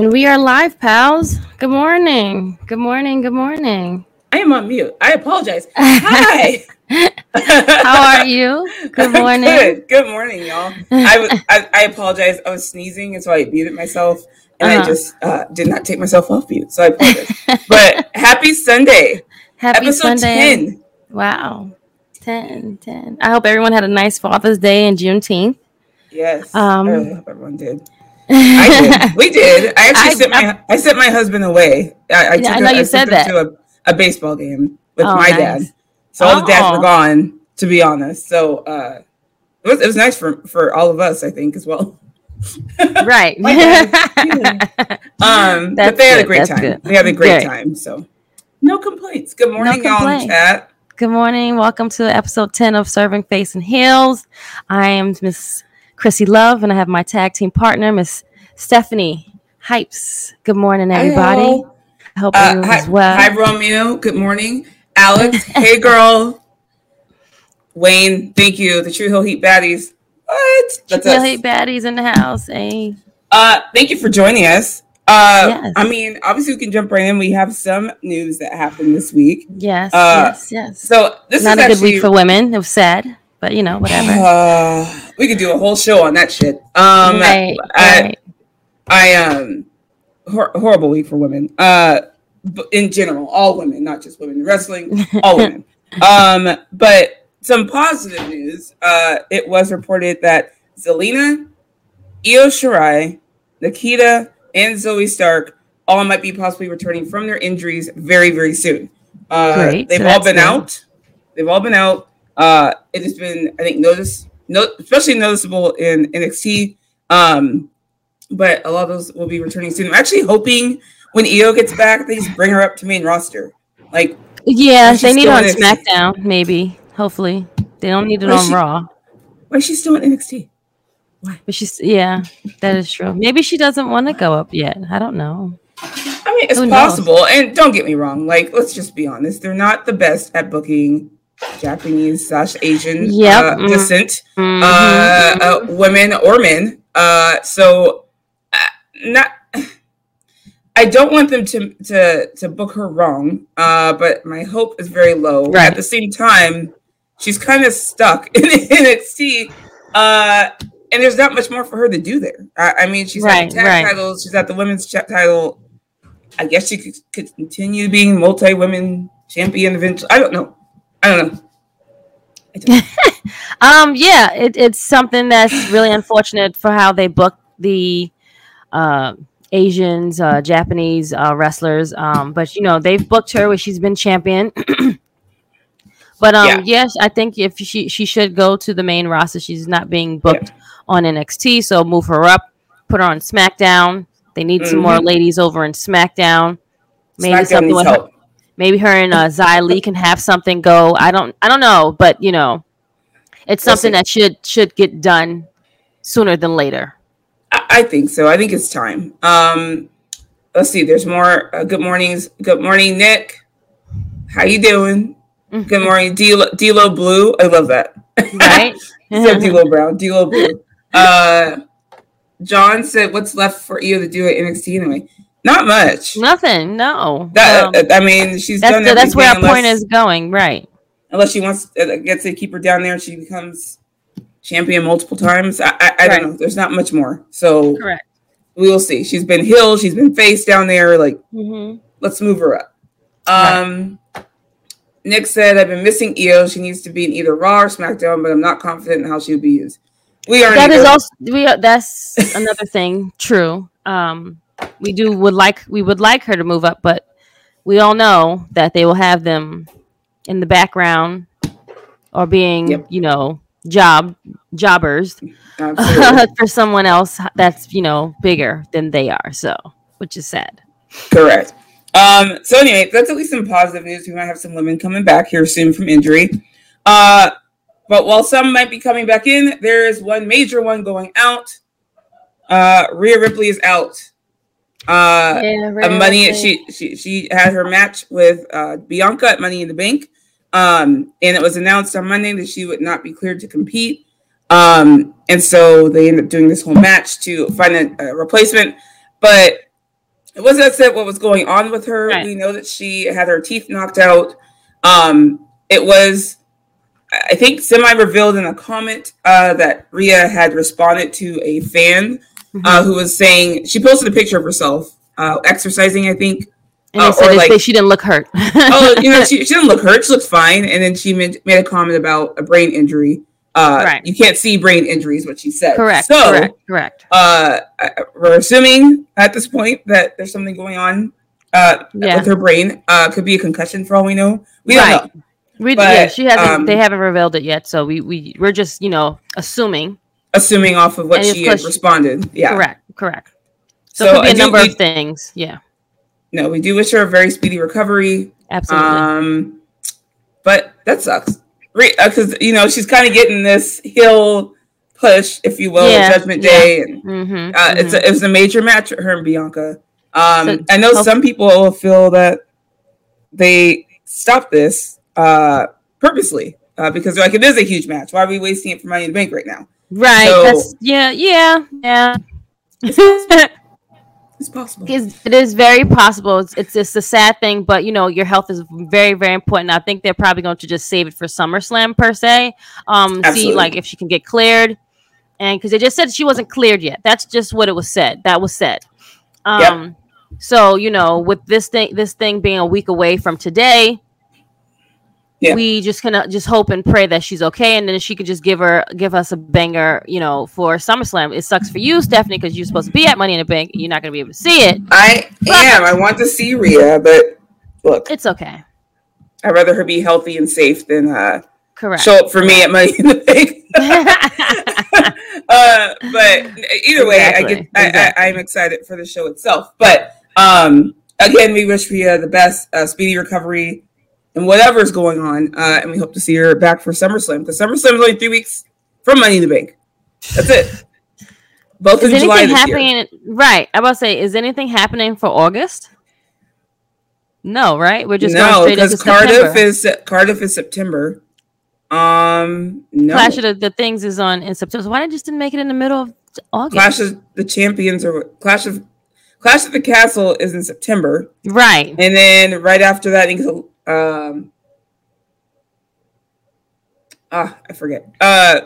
And we are live, pals. Good morning. Good morning. Good morning. I am on mute. I apologize. Hi. How are you? Good morning. Good. Good morning, y'all. I was. I, I, apologize. I was sneezing, and so I muted myself, and uh-huh. I just uh, did not take myself off mute. So I apologize. but happy Sunday. Happy Episode Sunday. 10. Wow. 10, 10. I hope everyone had a nice Father's Day and Juneteenth. Yes. Um, I hope everyone did. I did. We did. I actually I, sent my I, I sent my husband away. I, I, I know you said that to a, a, baseball game with oh, my nice. dad. So all oh. the dads were oh. gone, to be honest. So uh, it was it was nice for for all of us, I think, as well. right. um, but they had a great That's time. Good. They had a great good. time. So no complaints. Good morning, no y'all in chat. Good morning. Welcome to episode 10 of Serving Face and Heels. I am Miss Chrissy Love, and I have my tag team partner, Miss Stephanie Hypes. Good morning, everybody. Hello. I hope uh, you hi, as well. Hi, Romeo. Good morning. Alex. hey, girl. Wayne. Thank you. The True Hill Heat Baddies. What? That's True Hill Heat Baddies in the house. Hey. Uh, thank you for joining us. Uh, yes. I mean, obviously, we can jump right in. We have some news that happened this week. Yes, uh, yes, yes. So this not is a actually, good week for women. It was sad but you know, whatever. Uh, we could do a whole show on that shit. Um, right, I, right. I, um, hor- horrible week for women. Uh, in general, all women, not just women in wrestling, all women. Um, but some positive news. Uh, it was reported that Zelina, Io Shirai, Nikkita, and Zoey Stark all might be possibly returning from their injuries very, very soon. Uh, Great. They've so all been good. out. They've all been out. Uh, it has been, I think, notice, no, especially noticeable in NXT. Um, but a lot of those will be returning soon. I'm actually hoping when Io gets back, they just bring her up to main roster. Like, yeah, they need on SmackDown, maybe. Hopefully, they don't need it on she, Raw. Why is she still in NXT? Why? But she's yeah, that is true. Maybe she doesn't want to go up yet. I don't know. I mean, it's Who possible. Knows? And don't get me wrong. Like, let's just be honest. They're not the best at booking Japanese slash Asian yep. uh, descent mm-hmm. uh, uh, women or men. Uh, so, not. I don't want them to to to book her wrong, uh, but my hope is very low. Right. At the same time, she's kind of stuck in NXT, uh, and there's not much more for her to do there. I, I mean, she's right, at the tag right. titles, she's at the women's ch- title. I guess she could, could continue being multi women champion eventually. I don't know. I don't know. um, yeah, it, it's something that's really unfortunate for how they book the uh, Asians, uh, Japanese uh, wrestlers. Um, but you know, they've booked her where she's been champion. but um, yeah. yes, I think if she she should go to the main roster. She's not being booked yeah. on NXT, so move her up, put her on SmackDown. They need mm-hmm. some more mm-hmm. ladies over in SmackDown. Maybe SmackDown something with help. her maybe her and uh, Xia Li can have something go. I don't I don't know, but you know, it's something that should should get done sooner than later. I, think so. I think it's time. Um, let's see. There's more. Uh, good mornings. Good morning, Nick. How you doing? Mm-hmm. Good morning, D'Lo Blue. I love that. Right. D'Lo Brown. D'Lo Blue. Uh, John said, "What's left for you to do at NXT anyway?" Not much. Nothing. No. That, um, I mean, she's that's done. The, that's where our unless, point is going, right? Unless she wants, uh, gets to keep her down there, and she becomes champion multiple times. I, I, I right. don't know. There's not much more. So correct. We will see. She's been heel. She's been face down there. Like, mm-hmm. let's move her up. Um, right. Nick said, "I've been missing Io. She needs to be in either Raw or SmackDown, but I'm not confident in how she would be used." We are. That is also we. Are, that's another thing. True. Um, we do would like we would like her to move up, but we all know that they will have them in the background or being, yep. you know, job jobbers for someone else that's you know bigger than they are. So, which is sad. Correct. Um, so anyway, that's at least some positive news. We might have some women coming back here soon from injury. Uh, but while some might be coming back in, there is one major one going out. Uh, Rhea Ripley is out. Uh, yeah, money. She she she had her match with uh, Bianca at Money in the Bank, um, and it was announced on Monday that she would not be cleared to compete. Um, and so they ended up doing this whole match to find a, a replacement. But it wasn't said what was going on with her. Right. We know that she had her teeth knocked out. Um, it was, I think, semi revealed in a comment uh, that Rhea had responded to a fan mm-hmm. uh, who was saying she posted a picture of herself uh, exercising, I think. And uh, said like, she didn't look hurt. oh, you know, she, she didn't look hurt. She looked fine. And then she made, made a comment about a brain injury. Uh, right. You can't see brain injuries, what she said. Correct. So, correct. Correct. Uh, we're assuming at this point that there's something going on uh, yeah. with her brain. Uh, could be a concussion for all we know. We right. don't know. We, but, yeah, she hasn't. Um, they haven't revealed it yet, so we we we're just you know assuming. Assuming off of what she had responded. Yeah. Correct. Correct. So, so it could be a number we, of things. Yeah. No, we do wish her a very speedy recovery. Absolutely. Um, but that sucks because uh, you know she's kind of getting this heel push, if you will, yeah, Judgment Day, yeah. and mm-hmm, uh, mm-hmm. it's a, it was a major match her and Bianca. Um, so, I know some people will feel that they stopped this uh, purposely uh, because like it is a huge match. Why are we wasting it for Money in the Bank right now? Right. So, yeah. Yeah. Yeah. It's possible. It's, it is very possible. It's, it's just a sad thing, but you know, your health is very, very important. I think they're probably going to just save it for SummerSlam per se. Um, see like if she can get cleared, and because they just said she wasn't cleared yet. That's just what it was said. That was said. Um, yep. so you know, with this thing, this thing being a week away from today, yeah. we just gonna just hope and pray that she's okay, and then she could just give her give us a banger, you know, for SummerSlam. It sucks for you, Stephanie, because you're supposed to be at Money in the Bank. You're not gonna be able to see it. I but, am. I want to see Rhea, but look, it's okay. I'd rather her be healthy and safe than uh, correct show up for me at Money in the Bank. uh, but either way, exactly. I get exactly. I, am excited for the show itself. But um, again, we wish Rhea the best, uh, speedy recovery and whatever's going on. Uh, and we hope to see her back for SummerSlam because SummerSlam is only three weeks from Money in the Bank. That's it. Both is in July this happening? Year. Right. I about to say, is anything happening for August? No, right? We're just no because Cardiff is Cardiff is September. Um, no. Clash of the, the, Things is on in September. So why did just didn't make it in the middle of August? Clash of the Champions or Clash of Clash of the Castle is in September, right? And then right after that, um, ah, I forget. Uh,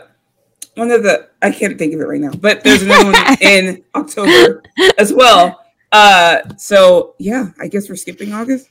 one of the I can't think of it right now, but there's another one in October as well. Uh, so yeah, I guess we're skipping August.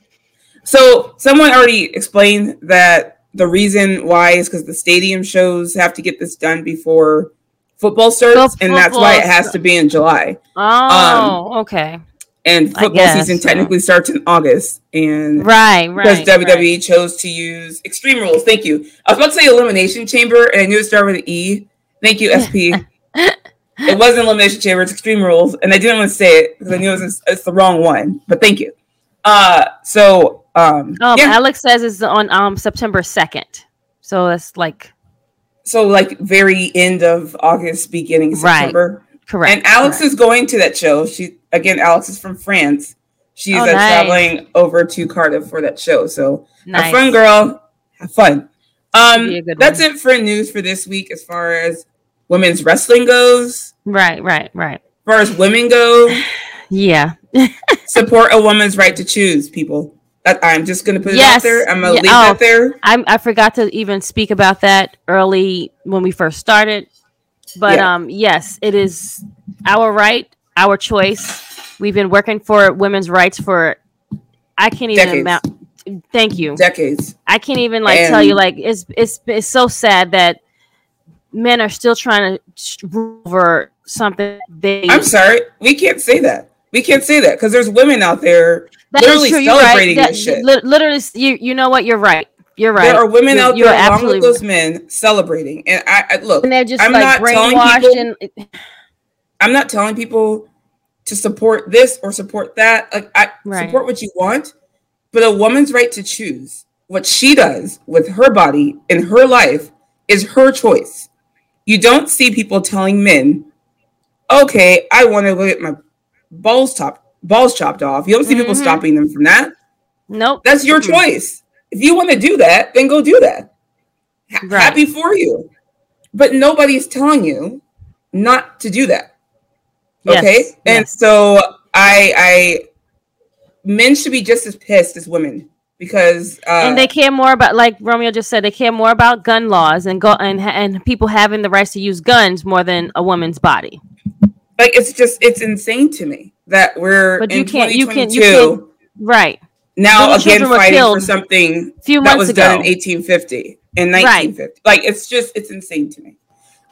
So someone already explained that the reason why is because the stadium shows have to get this done before football starts, and that's why it has to be in July. Oh, um, okay and football season so. technically starts in August. And right, right, because WWE right. chose to use Extreme Rules. Thank you. I was about to say Elimination Chamber, and I knew it started with an E. Thank you, SP. it wasn't Elimination Chamber; it's Extreme Rules, and I didn't want to say it because I knew it was it's the wrong one. But thank you. Uh, so um, um yeah. Alex says it's on um September second, so it's like so like very end of August, beginning September. Right. Correct. And Alex correct. is going to that show. She again, Alex is from France. She's oh, uh, nice. traveling over to Cardiff for that show. So nice. have fun, girl. Have fun. Um, that's one. it for news for this week as far as women's wrestling goes. Right, right, right. As far as women go, yeah. support a woman's right to choose, people. I'm just going to put it yes. out there. I'm going to yeah. leave oh, that there. I, I forgot to even speak about that early when we first started. But yeah. um, yes, it is our right, our choice. We've been working for women's rights for I can't even amount. Thank you. Decades. I can't even like and tell you like it's it's it's so sad that men are still trying to over something they I'm sorry. We can't say that. We can't say that because there's women out there that literally celebrating right. that, this shit. Literally, you you know what? You're right. You're right. There are women you're, out there along with those men celebrating, and I, I look. And they're just I'm like not telling people, and... I'm not telling people to support this or support that. Like, I right. support what you want, but a woman's right to choose what she does with her body in her life is her choice. You don't see people telling men, "Okay, I want to get my balls chopped balls chopped off." You don't see mm-hmm. people stopping them from that. Nope. That's your choice. If you want to do that, then go do that. right. Happy for you. But nobody's telling you not to do that. Okay? Yes. And yes. so I I men should be just as pissed as women because uh, and they care more about like Romeo just said they care more about gun laws and go and and people having the rights to use guns more than a woman's body. Like it's just it's insane to me that we're but you can't you can you can't right now again fighting for something few that was ago. done in 1850 in 1950. Right. Like it's just it's insane to me.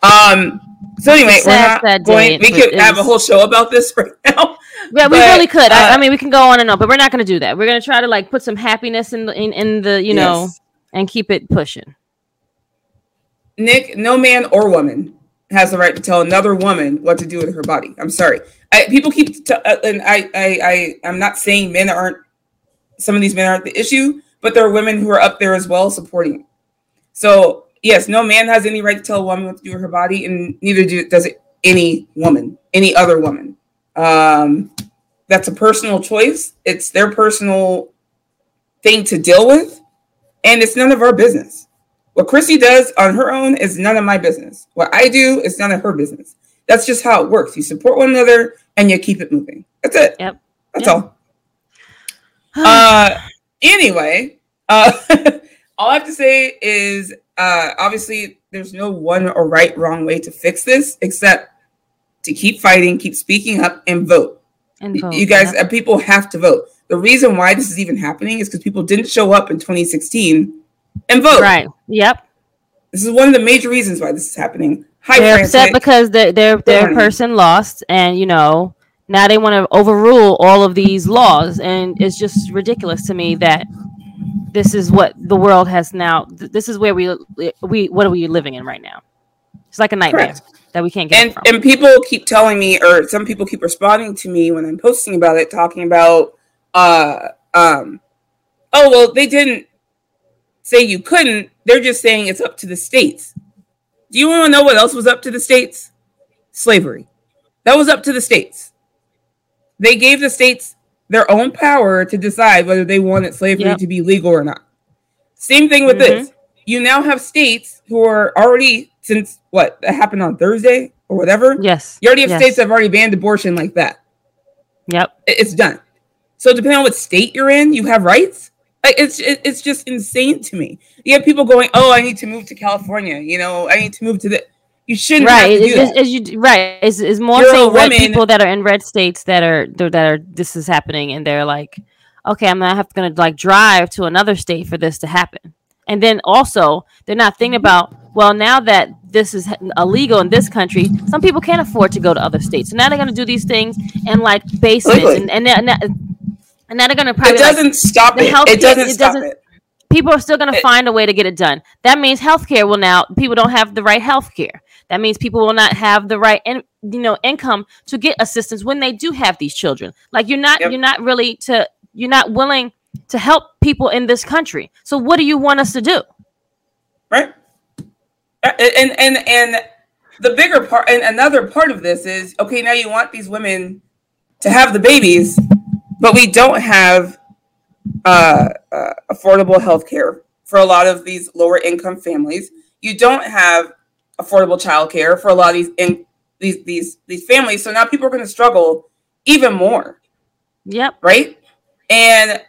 Um. So anyway, we're not going. We could have a whole show about this right now. Yeah, we really could. Uh, I, I, mean, we can go on and on, but we're not going to do that. We're going to try to like put some happiness in the in, in the you know yes. and keep it pushing. Nick, no man or woman has the right to tell another woman what to do with her body. I'm sorry. I, people keep t- uh, and I, I I I'm not saying men aren't some of these men aren't the issue, but there are women who are up there as well supporting. So yes, no man has any right to tell a woman what to do with her body, and neither do, does it any woman, any other woman. Um, that's a personal choice. It's their personal thing to deal with, and it's none of our business. What Chrissy does on her own is none of my business. What I do is none of her business. That's just how it works. You support one another and you keep it moving. That's it. Yep. That's yep. all. uh, anyway, uh, all I have to say is uh, obviously there's no one or right, wrong way to fix this except to keep fighting, keep speaking up, and vote. And vote, you guys, yeah. people have to vote. The reason why this is even happening is because people didn't show up in 2016 and vote. Right. Yep. This is one of the major reasons why this is happening. Hi, they're Francis. upset because their their their person lost, and you know now they want to overrule all of these laws, and it's just ridiculous to me that this is what the world has now. This is where we we what are we living in right now? It's like a nightmare. Correct that we can't get and, and people keep telling me or some people keep responding to me when i'm posting about it talking about uh um oh well they didn't say you couldn't they're just saying it's up to the states do you want to know what else was up to the states slavery that was up to the states they gave the states their own power to decide whether they wanted slavery yep. to be legal or not same thing with mm-hmm. this you now have states who are already since what that happened on Thursday or whatever. Yes. You already have yes. states that have already banned abortion like that. Yep. It's done. So depending on what state you're in, you have rights. Like it's it's just insane to me. You have people going, "Oh, I need to move to California." You know, I need to move to the. You shouldn't right. Have to do that. Is, you, right. Is is more you're saying red people that are in red states that are that are this is happening and they're like, okay, I'm gonna have to gonna like drive to another state for this to happen. And then also, they're not thinking mm-hmm. about, well, now that this is illegal in this country, some people can't afford to go to other states. So now they're going to do these things in like basements. And, and, and, and now they're going to probably. It doesn't like, stop it. It doesn't it stop doesn't, it. People are still going to find a way to get it done. That means healthcare will now, people don't have the right healthcare. That means people will not have the right, in, you know, income to get assistance when they do have these children. Like you're not, yep. you're not really to, you're not willing to help people in this country. So what do you want us to do? Right. And and and the bigger part and another part of this is okay, now you want these women to have the babies, but we don't have uh, uh, affordable health care for a lot of these lower income families. You don't have affordable child care for a lot of these in, these these these families. So now people are going to struggle even more. Yep. Right. And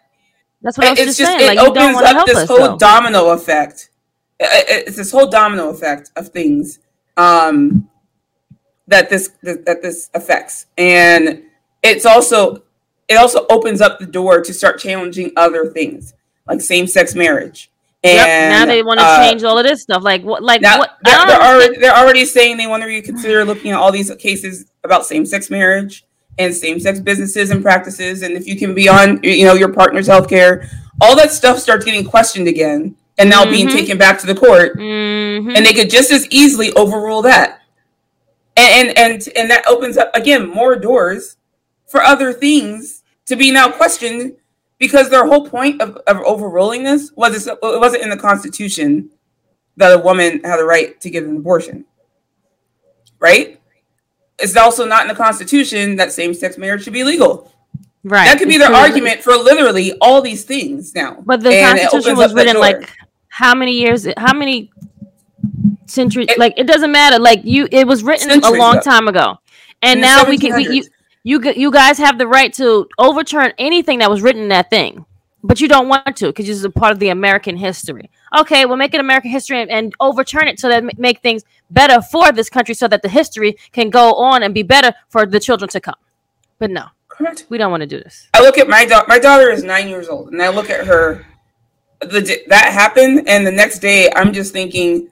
that's what I was it's just, saying. It like, opens up this us, whole though. domino effect. It's this whole domino effect of things um, that this that this affects, and it's also it also opens up the door to start challenging other things like same sex marriage. And yep, now they want to uh, change all of this stuff. Like what? Like now, what? They're, they're already, they're already saying they want to reconsider looking at all these cases about same sex marriage and same-sex businesses and practices and if you can be on you know your partner's healthcare all that stuff starts getting questioned again and now mm-hmm. being taken back to the court mm-hmm. and they could just as easily overrule that and, and and and that opens up again more doors for other things to be now questioned because their whole point of, of overruling this was it wasn't in the constitution that a woman had a right to get an abortion right it's also not in the Constitution that same-sex marriage should be legal. Right. That could be their argument for literally all these things now. But the and Constitution was written like how many years? How many centuries? It, like it doesn't matter. Like you, it was written a long ago. time ago, and now we can. We, you, you you guys have the right to overturn anything that was written in that thing, but you don't want to because this is a part of the American history. Okay, we'll make it American history and, and overturn it so that make things better for this country, so that the history can go on and be better for the children to come. But no, correct. We don't want to do this. I look at my daughter. My daughter is nine years old, and I look at her. The that happened, and the next day, I'm just thinking,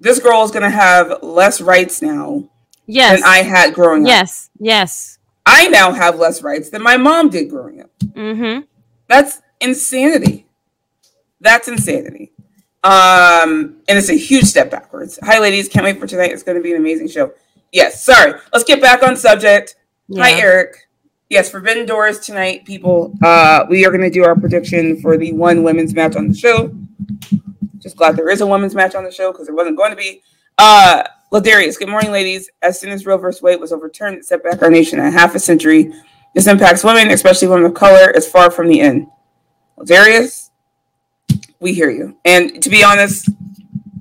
this girl is going to have less rights now. Yes. Than I had growing yes. up. Yes. Yes. I now have less rights than my mom did growing up. Mm-hmm. That's insanity. That's insanity. Um, and it's a huge step backwards. Hi, ladies. Can't wait for tonight. It's going to be an amazing show. Yes. Sorry. Let's get back on subject. Yeah. Hi, Eric. Yes, Forbidden Doors tonight, people. Uh, we are going to do our prediction for the one women's match on the show. Just glad there is a women's match on the show because there wasn't going to be. Uh, Ladarius, good morning, ladies. As soon as Roe vs. Wade was overturned, it set back our nation a half a century. This impacts women, especially women of color, is far from the end. Ladarius, we hear you. And to be honest,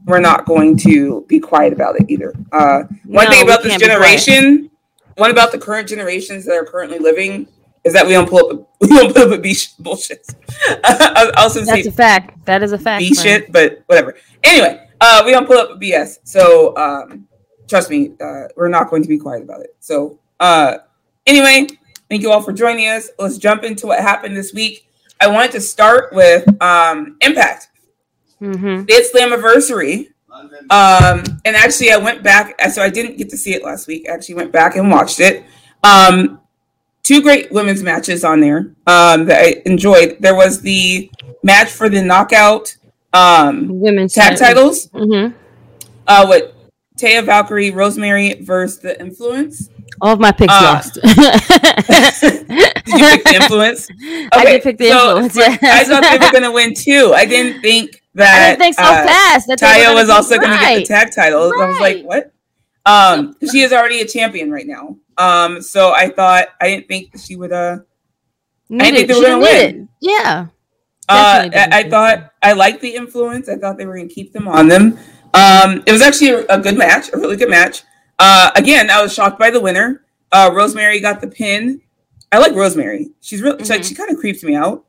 we're not going to be quiet about it either. Uh, one no, thing about this generation, one about the current generations that are currently living is that we don't pull up we don't put up a B bullshit. I also That's a fact. That is a fact. B shit, but whatever. Anyway, uh, we don't pull up BS. So um, trust me, uh, we're not going to be quiet about it. So uh, anyway, thank you all for joining us. Let's jump into what happened this week. I wanted to start with um, Impact. Mm-hmm. It's anniversary. Um, and actually, I went back. So I didn't get to see it last week. I actually went back and watched it. Um, two great women's matches on there um, that I enjoyed. There was the match for the knockout um, women's tag titles. Mm-hmm. Uh, with Taya Valkyrie, Rosemary versus the Influence. All of my picks uh, lost. did you pick the Influence? Okay, I did pick the so Influence. I thought they were going to win too. I didn't think that. I didn't think so uh, fast. That Taya was also going to get the tag titles. Right. I was like, what? Um, she is already a champion right now. Um, so I thought I didn't think she would. Uh, I didn't think they were going to win. It. Yeah. Uh, I, I, thought I liked the influence. I thought they were going to keep them on them. Um, it was actually a, a, good match, a really good match. Uh, again, I was shocked by the winner. Uh, Rosemary got the pin. I like Rosemary. She's really mm-hmm. she, she kind of creeps me out,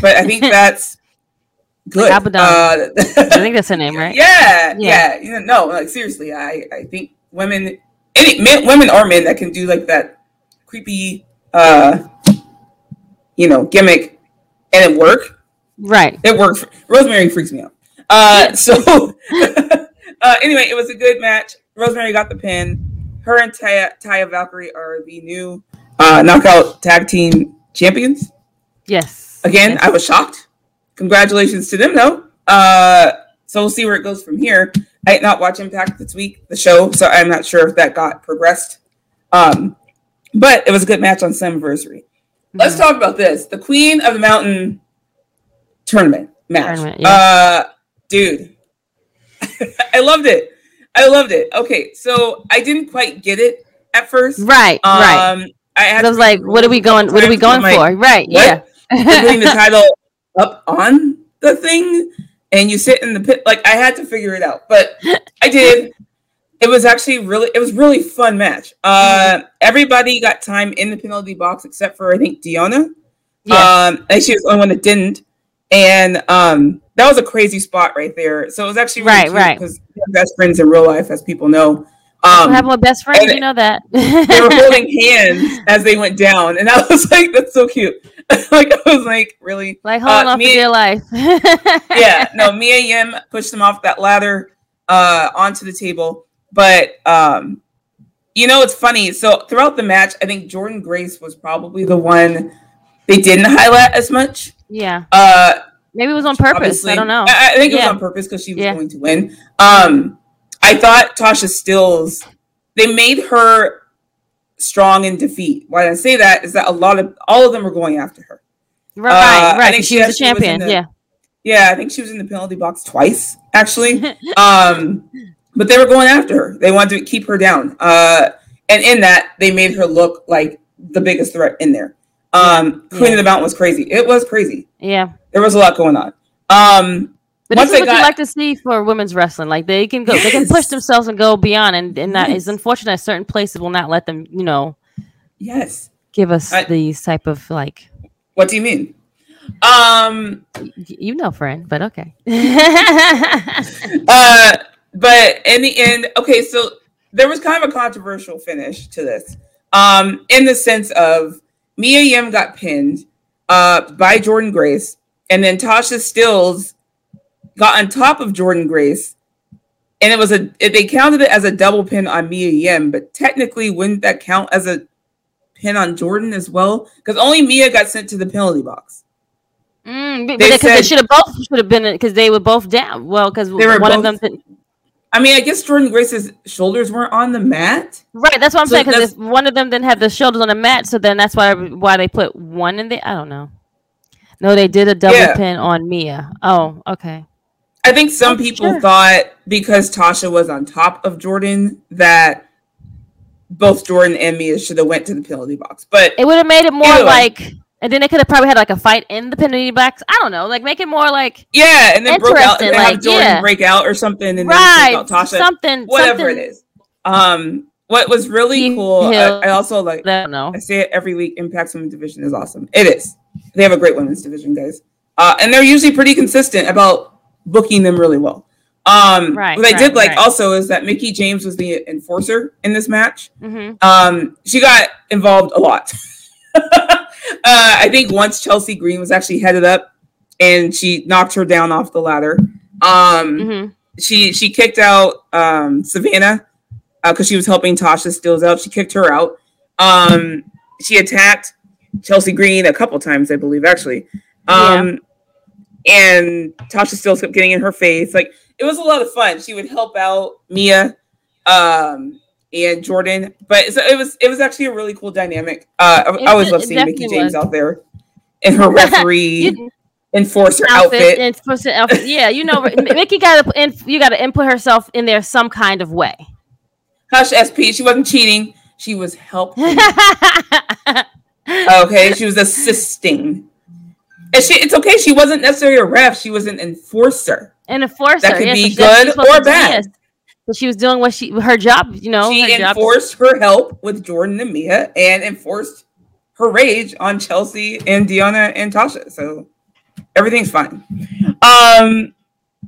but I think that's good. Like uh, I think that's her name, right? Yeah, yeah. yeah. You know, no, like seriously, I I think women, any men, women or men that can do like that creepy, uh, you know, gimmick and it work. Right. It worked. Rosemary freaks me out. Uh, so uh, anyway, it was a good match. Rosemary got the pin. Her and Taya, Taya Valkyrie are the new uh, knockout tag team champions. Yes. Again, yes. I was shocked. Congratulations to them, though. Uh, so we'll see where it goes from here. I did not watch Impact this week, the show, so I'm not sure if that got progressed. Um, but it was a good match on Slammiversary. Mm-hmm. Let's talk about this. The Queen of the Mountain tournament match. Tournament, yeah. Uh, dude, I loved it. I loved it. Okay, so I didn't quite get it at first. Right, um, right. I, had I was like, "What are we going? What are we going for?" Like, right? What? Yeah. putting the title up on the thing, and you sit in the pit. Like I had to figure it out, but I did. It was actually really, it was really fun match. Uh, mm-hmm. everybody got time in the penalty box except for I think Deonna. Yeah. Um, and she was the only one that didn't and um, that was a crazy spot right there. So it was actually really right, right. Because best friends in real life, as people know. Um, I have my best friend, you know that. they were holding hands as they went down, and I was like, "That's so cute." like I was like, "Really?" Like holding uh, off Mia, life. yeah, no, Mia Yim pushed them off that ladder uh, onto the table, but um, you know, it's funny. So throughout the match, I think Jordynne Grace was probably the one they didn't highlight as much. Yeah. Uh, Maybe it was on purpose. I don't know. I, I think it yeah. was on purpose because she was yeah. going to win. Um, I thought Tasha Steelz, they made her strong in defeat. Why I say that is that a lot of all of them were going after her. Right, uh, right. I think she, she was a champion. Was the, yeah. Yeah, I think she was in the penalty box twice, actually. um, but they were going after her. They wanted to keep her down. Uh, and in that, they made her look like the biggest threat in there. Um, Queen yeah. of the Mountain was crazy. It was crazy. Yeah, there was a lot going on. Um, but this is what got, you like to see for women's wrestling. Like they can go, yes. they can push themselves and go beyond. And, and that yes. is unfortunate. Certain places will not let them, you know, Yes. Give us I, these type of like. What do you mean? Um, you know, friend, but okay. uh, but in the end, okay, so there was kind of a controversial finish to this, um, in the sense of Mia Yim got pinned, uh, by Jordynne Grace, and then Tasha Steelz got on top of Jordynne Grace, and it was a they counted it as a double pin on Mia Yim, but technically, wouldn't that count as a pin on Jordynne as well? Because only Mia got sent to the penalty box. Mm, but they, they should have both should have been because they were both down. Well, because one both, of them. Didn't... I mean, I guess Jordynne Grace's shoulders weren't on the mat. Right, that's what I'm so saying. Because one of them didn't have the shoulders on the mat, so then that's why why they put one in there. I don't know. No, they did a double yeah. pin on Mia. Oh, okay. I think some oh, people sure. thought because Tasha was on top of Jordynne that both Jordynne and Mia should have went to the penalty box. But it would have made it more like and then they could have probably had like a fight in the penalty box. I don't know, like make it more like yeah, and then broke out, and like, have Jordynne yeah. break out or something, and right. then Tasha, something, whatever something. it is. Um, what was really he, cool, I, I, also like. I don't know. I say it every week. Impact's women's division is awesome. It is. They have a great women's division, guys, uh, and they're usually pretty consistent about booking them really well. Um, right, what I right, did like right. also is that Mickie James was the enforcer in this match. Mm-hmm. Um, she got involved a lot. Uh, I think once Chelsea Green was actually headed up and she knocked her down off the ladder. Um, mm-hmm. She she kicked out um, Savannah because uh, she was helping Tasha Steelz out. She kicked her out. Um, she attacked Chelsea Green a couple times, I believe, actually. Um, yeah. And Tasha Steelz kept getting in her face. Like it was a lot of fun. She would help out Mia. Um, and Jordynne. But so it was it was actually a really cool dynamic. Uh, I, I always love seeing Mickie James was. out there in her referee you, enforcer outfit. outfit. Enforcer outfit. Yeah, you know, Mickie got to you got to input herself in there some kind of way. Hush, SP. She wasn't cheating. She was helping. okay, she was assisting. And she, it's okay. She wasn't necessarily a ref. She was an enforcer. An enforcer that could be good or bad. She was doing what she her job, you know. She her enforced job. her help with Jordynne and Mia and enforced her rage on Chelsea and Deonna and Tasha. So everything's fine. Um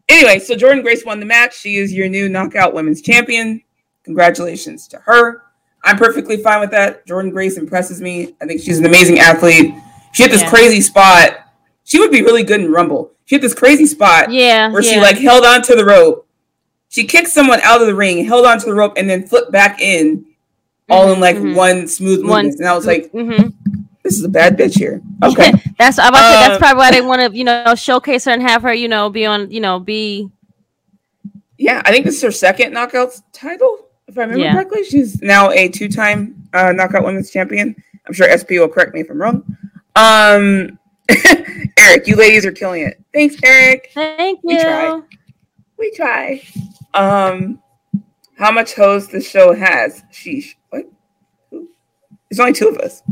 anyway, so Jordynne Grace won the match. She is your new knockout women's champion. Congratulations to her. I'm perfectly fine with that. Jordynne Grace impresses me. I think she's an amazing athlete. She hit this yeah. crazy spot. She would be really good in Rumble. She hit this crazy spot yeah, where yeah. she like held on to the rope she kicked someone out of the ring, held onto the rope, and then flipped back in, mm-hmm, all in like mm-hmm. one smooth movement. and I was like, mm-hmm. "This is a bad bitch here." Okay, that's I'm about uh, to, that's probably why they want to you know showcase her and have her you know be on you know be. Yeah, I think this is her second knockout title, if I remember yeah. correctly. She's now a two-time uh, knockout women's champion. I'm sure SP will correct me if I'm wrong. Um, Eric, you ladies are killing it. Thanks, Eric. Thank you. We try. We try. Um, how much hoes the show has? Sheesh. What? There's only two of us.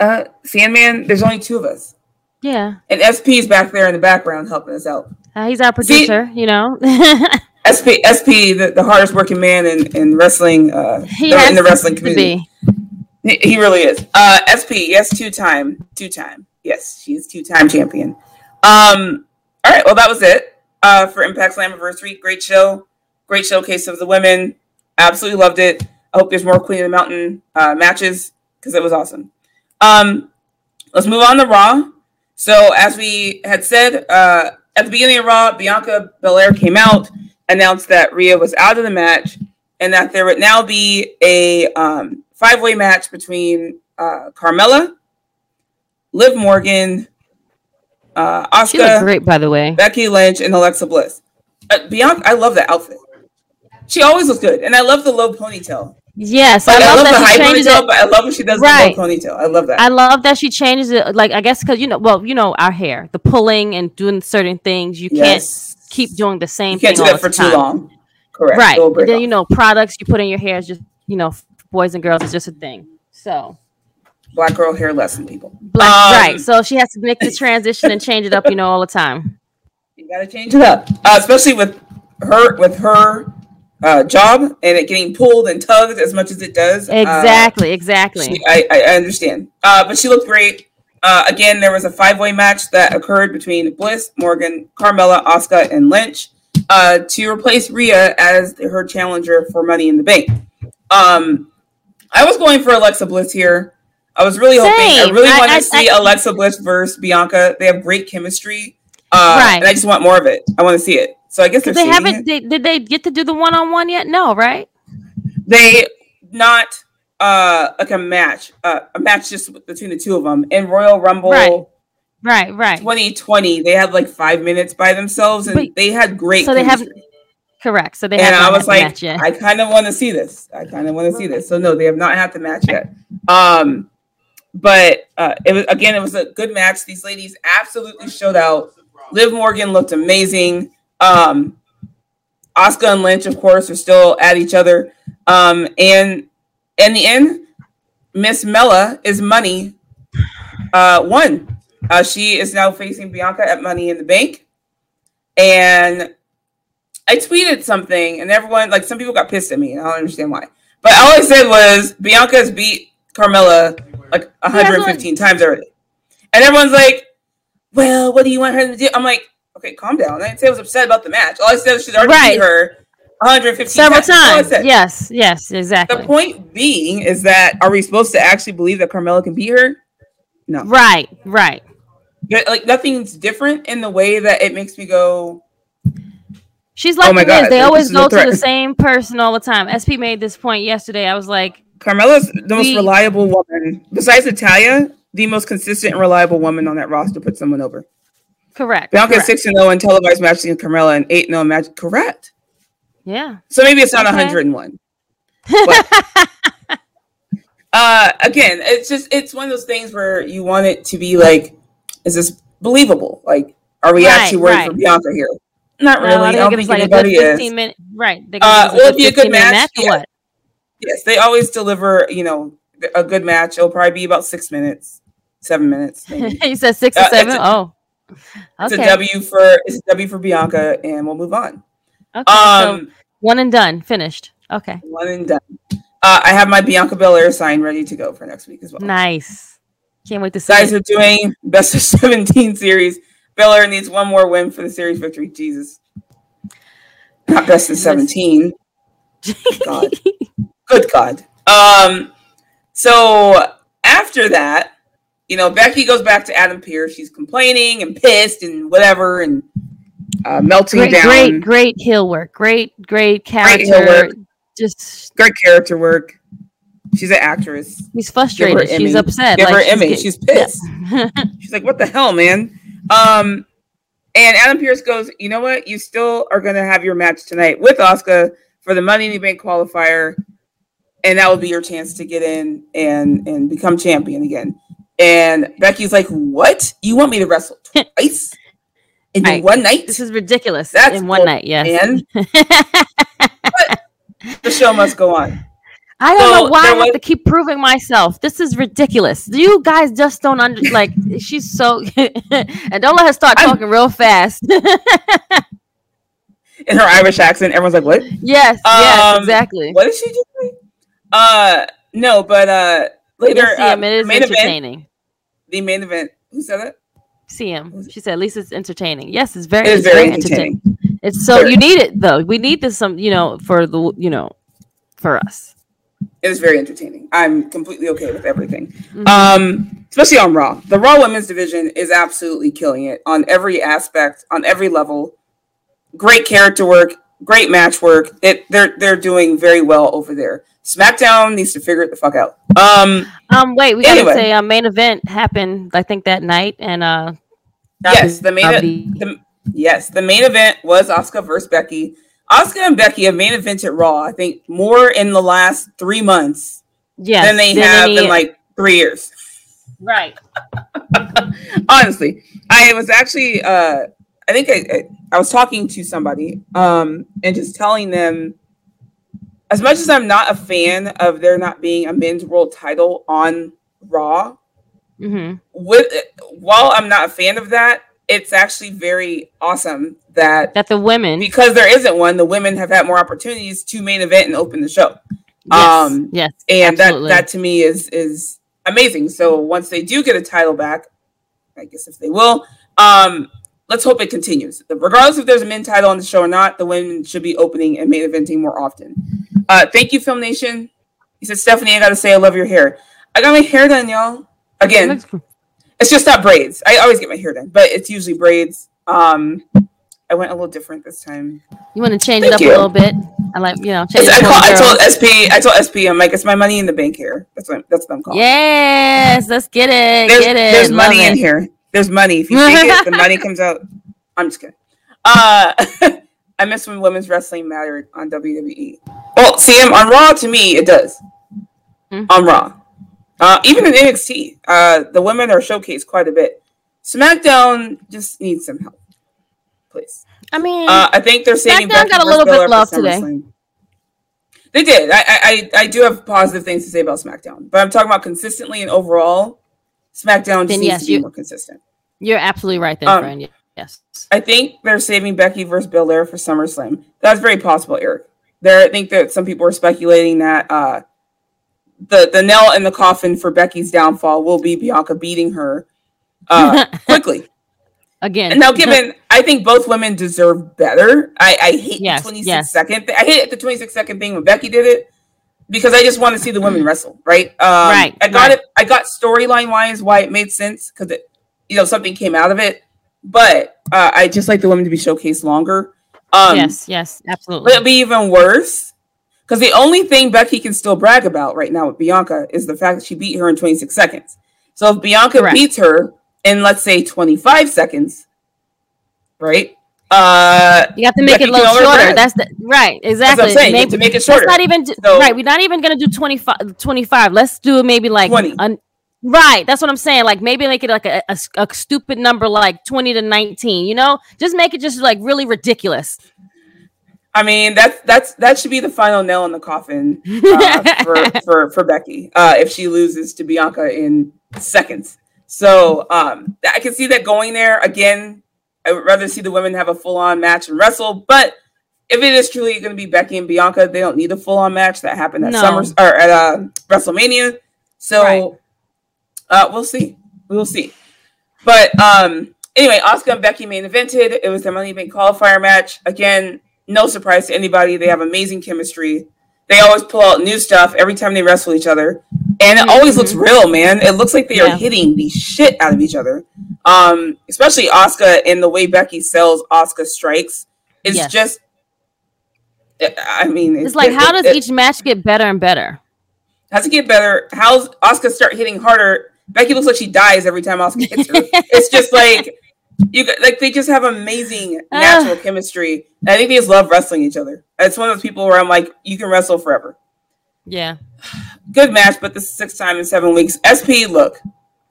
Uh, Sandman. There's only two of us. Yeah. And SP is back there in the background helping us out. Uh, he's our producer. See, you know. SP SP the, the hardest working man in in wrestling. Uh, he in the wrestling community. He, he really is. Uh, SP yes, two time, two time. Yes, she's two time champion. Um. All right. Well, that was it uh, for Impact Slammiversary. Great show, great showcase of the women. Absolutely loved it. I hope there's more Queen of the Mountain uh, matches because it was awesome. Um, let's move on to Raw. So, as we had said uh, at the beginning of Raw, Bianca Belair came out, announced that Rhea was out of the match, and that there would now be a um, five way match between uh, Carmella, Liv Morgan, uh, Asuka, great, by the way. Becky Lynch and Alexa Bliss. Uh, Bianca, I love that outfit. She always looks good, and I love the low ponytail. Yes, like, I, love I, love the high ponytail, it. but I love when she does right. the low ponytail. I love that. I love that she changes it. Like I guess because you know, well, you know, our hair, the pulling and doing certain things, you yes. can't keep doing the same. You can't do that for too long. Correct. Right. Then off. you know, products you put in your hair is just you know, boys and girls is just a thing. So black girl hair lesson, people. Black, um, right. So she has to make the transition and change it up, you know, all the time. You got to change it up, uh, especially with her with her uh, job and it getting pulled and tugged as much as it does. Exactly, uh, exactly. She, I, I understand. Uh, but she looked great. Uh, again, there was a five way match that occurred between Bliss, Morgan, Carmella, Asuka, and Lynch uh, to replace Rhea as her challenger for Money in the Bank. Um, I was going for Alexa Bliss here. I was really Same. hoping. I really want to see I, Alexa Bliss versus Bianca. They have great chemistry, uh, right? And I just want more of it. I want to see it. So I guess they haven't. They, did they get to do the one on one yet? No, right? They not uh like a match, uh, a match just between the two of them in Royal Rumble. Right. Right, right. 2020, they had like five minutes by themselves, and but, they had great. So chemistry. they have correct. So they and I was like, I kind of want to see this. I kind of want to see this. So no, they have not had the match yet. Um, but uh, it was again, it was a good match. These ladies absolutely showed out. Liv Morgan looked amazing. Um, Asuka and Lynch, of course, are still at each other. Um, and in the end, Miss Mella is money uh, won. Uh, she is now facing Bianca at Money in the Bank. And I tweeted something, and everyone, like some people got pissed at me, I don't understand why. But all I said was Bianca's beat Carmella like 115 yeah, times already. And everyone's like, well, what do you want her to do? I'm like, okay, calm down. I didn't say I was upset about the match. All I said was she's already right. beat her 115 several times. times. Yes, yes, exactly. The point being is that are we supposed to actually believe that Carmella can beat her? No. Right, right. Like nothing's different in the way that it makes me go. She's like oh my God, They like, always go to the same person all the time. SP made this point yesterday. I was like, Carmella's the most we, reliable woman besides Natalya, the most consistent and reliable woman on that roster. Put someone over. Correct. Bianca six and zero oh in televised matches against Carmella and eight and zero oh match. Correct. Yeah. So maybe it's not okay. 101. uh, again, it's just it's one of those things where you want it to be like, is this believable? Like, are we right, actually worried right. for Bianca here? Not really. I don't think like anybody is. Minute, right. Uh, will it be a good match? match yeah. Yes, they always deliver. You know, a good match. It'll probably be about six minutes, seven minutes. he said six or uh, seven. oh, it's a W for it's a W for Bianca, and we'll move on. Okay, um, so one and done, finished. Okay, one and done. Uh, I have my Bianca Belair sign ready to go for next week as well. Nice. Can't wait to see. Guys it. are doing best of seventeen series. Belair needs one more win for the series victory. Jesus, not best of seventeen. God, good God. Um, so after that, you know, Becky goes back to Adam Pearce. She's complaining and pissed and whatever, and uh, melting great, down. Great, great heel work. Great, great character. Great work. Just great character work. She's an actress. She's frustrated. She's upset. Give like, her Emmy. She's, pissed. Yeah. she's like, "What the hell, man?" Um, and Adam Pearce goes, "You know what? You still are going to have your match tonight with Asuka for the Money in the Bank qualifier, and that will be your chance to get in and and become champion again." And Becky's like, "What? You want me to wrestle twice in right. one night? This is ridiculous. That's in one night, yes." And the show must go on. I don't so know why I have was... to keep proving myself. This is ridiculous. You guys just don't under like. she's so, and don't let her start talking I'm... real fast. in her Irish accent, everyone's like, "What?" Yes, um, yes, exactly. What is she doing? Uh, no, but uh, later, yes, um, it is entertaining. Event, the main event. Who said that? CM. She said, "At least it's entertaining." Yes, it's very, it it's very, very entertaining. entertaining. It's so very. you need it though. We need this some, you know, for the, you know, for us. It is very entertaining. I'm completely okay with everything. Mm-hmm. Um, especially on Raw. The Raw Women's Division is absolutely killing it on every aspect, on every level. Great character work, great match work. It they're they're doing very well over there. SmackDown needs to figure it the fuck out. Um, um, wait, we gotta say, a uh, main event happened, I think that night, and uh, yes, the main, be- the, yes, the main event was Asuka versus Becky. Asuka and Becky have main evented Raw, I think, more in the last three months, yes, than they have any- in like three years. Right. Honestly, I was actually, uh, I think I, I, I was talking to somebody, um, and just telling them as much as I'm not a fan of there not being a men's world title on Raw, mm-hmm. with while I'm not a fan of that, it's actually very awesome that that the women because there isn't one, the women have had more opportunities to main event and open the show. Yes, um, yes, and absolutely. that that to me is is amazing. So once they do get a title back, I guess if they will, um, let's hope it continues. Regardless if there's a men title on the show or not, the women should be opening and main eventing more often. Uh, thank you, Film Nation. He said, Stephanie, I gotta say, I love your hair. I got my hair done, y'all. Again, it's just not braids. I always get my hair done, but it's usually braids. Um, I went a little different this time. You want to change Thank it up you. a little bit? I like, you know, change I, call, I, told SP, I told SP, I'm like, it's my money in the bank here. That's what that's what I'm calling. Yes, let's get it. There's, get it. There's Love money it. in here. There's money. If you take it, the money comes out. I'm just kidding. Uh, I miss when women's wrestling mattered on WWE. Well, see, on Raw to me, it does. Mm-hmm. On Raw, uh, even in NXT, uh, the women are showcased quite a bit. SmackDown just needs some help, please. I mean, uh, I think they're saving. SmackDown got a little bit love today. They did. I, I I do have positive things to say about SmackDown, but I'm talking about consistently and overall. SmackDown just then, needs yes, to be more consistent. You're absolutely right there, um, friend. Yes. I think they're saving Becky versus Belair for SummerSlam. That's very possible, Eric. There, I think that some people are speculating that uh, the the nail in the coffin for Becky's downfall will be Bianca beating her uh, quickly. Again. And now, given I think both women deserve better. I, I hate yes, the 26 yes. second. Th- I hate the 26 second thing when Becky did it because I just want to see the women wrestle. Right. Um, right. I got right. it. I got storyline wise why it made sense because it, you know, something came out of it. But uh, I just like the women to be showcased longer. Um, yes. Yes. Absolutely. It'll be even worse because the only thing Becky can still brag about right now with Bianca is the fact that she beat her in 26 seconds. So if Bianca Correct. beats her in, let's say, 25 seconds, right? Uh, you have to make Becky it a little shorter. That's the right, exactly. Saying, maybe, to make it shorter. not even so, right. We're not even gonna do 25, 25. Let's do maybe like 20. Un, right. That's what I'm saying. Like maybe make it like a, a, a stupid number, like 20 to 19. You know, just make it just like really ridiculous. I mean, that's that's that should be the final nail in the coffin uh, for, for for Becky uh, if she loses to Bianca in seconds. So um, I can see that going there again. I would rather see the women have a full on match and wrestle, but if it is truly going to be Becky and Bianca, they don't need a full on match that happened at no. Summers or at uh, WrestleMania. So right. Uh, we'll see. We will see. But um, anyway, Asuka and Becky main evented. It was their Money Bank qualifier match. Again, no surprise to anybody. They have amazing chemistry. They always pull out new stuff every time they wrestle each other. And it always looks mm-hmm. real, man. It looks like they yeah. are hitting the shit out of each other. Um, especially Asuka and the way Becky sells Asuka strikes. It's yes. just I mean, it's, like, it, how does it, each match get better and better? How's it get better? How's Asuka start hitting harder? Becky looks like she dies every time Asuka hits her. it's just like you like they just have amazing natural chemistry. And I think they just love wrestling each other. It's one of those people where I'm like, you can wrestle forever. Yeah. Good match, but this is sixth time in seven weeks. SP, look,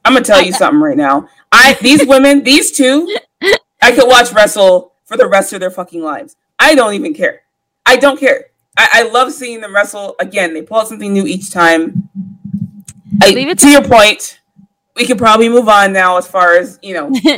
I'm gonna tell you something right now. I these women, these two, I could watch wrestle for the rest of their fucking lives. I don't even care. I don't care. I, I love seeing them wrestle. Again, they pull out something new each time. I, to your point, we could probably move on now as far as you know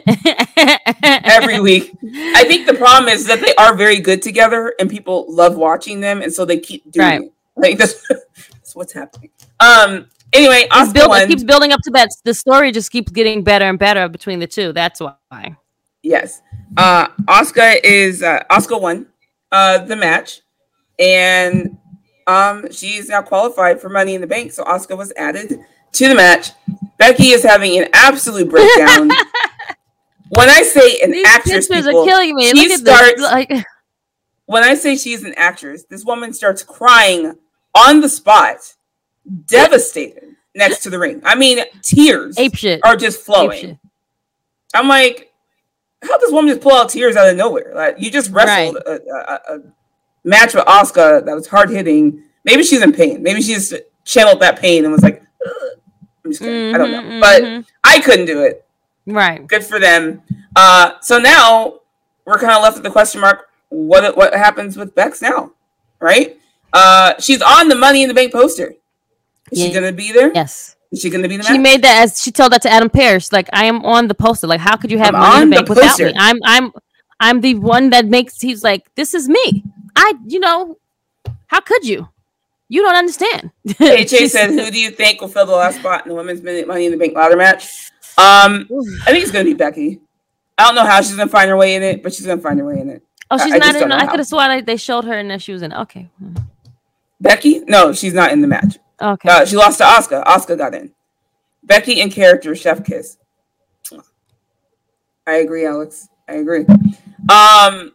every week. I think the problem is that they are very good together and people love watching them and so they keep doing right. it. Like that's, that's what's happening. Um anyway build, it keeps building up to that the story just keeps getting better and better between the two that's why. Yes. Uh asuka is uh asuka won uh the match and um she's now qualified for money in the bank so asuka was added to the match. Becky is having an absolute breakdown. when I say an These actress, people, are killing me. She starts, like... when I say she's an actress, this woman starts crying on the spot, devastated next to the ring. I mean, tears Ape are just flowing. I'm like, how does woman just pull out tears out of nowhere? Like you just wrestled right. a, a, a, match with Asuka that was hard hitting. Maybe she's in pain. Maybe she just channeled that pain and was like, I'm just kidding. Mm-hmm, I don't know, mm-hmm. but mm-hmm. I couldn't do it. Right. Good for them. Uh, so now we're kind of left with the question mark: what what happens with Bex now? Right? Uh, she's on the Money in the Bank poster. Is yeah. she gonna be there? Yes. Is she going to be the She made that as she told that to Adam Pearce. Like, I am on the poster. Like, how could you have I'm Money in the Bank without me? I'm, I'm, I'm the one that makes. He's like, this is me. I, you know, how could you? You don't understand. AJ said, "Who do you think will fill the last spot in the women's Money in the Bank ladder match?" Um, I think it's going to be Becky. I don't know how she's going to find her way in it, but she's going to find her way in it. Oh, she's I, not I in. I could have sworn they showed her and she was in. Okay. Becky? No, she's not in the match. Okay. Uh, she lost to Asuka. Asuka got in. Becky in character, Chef Kiss. I agree, Alex. I agree. Um,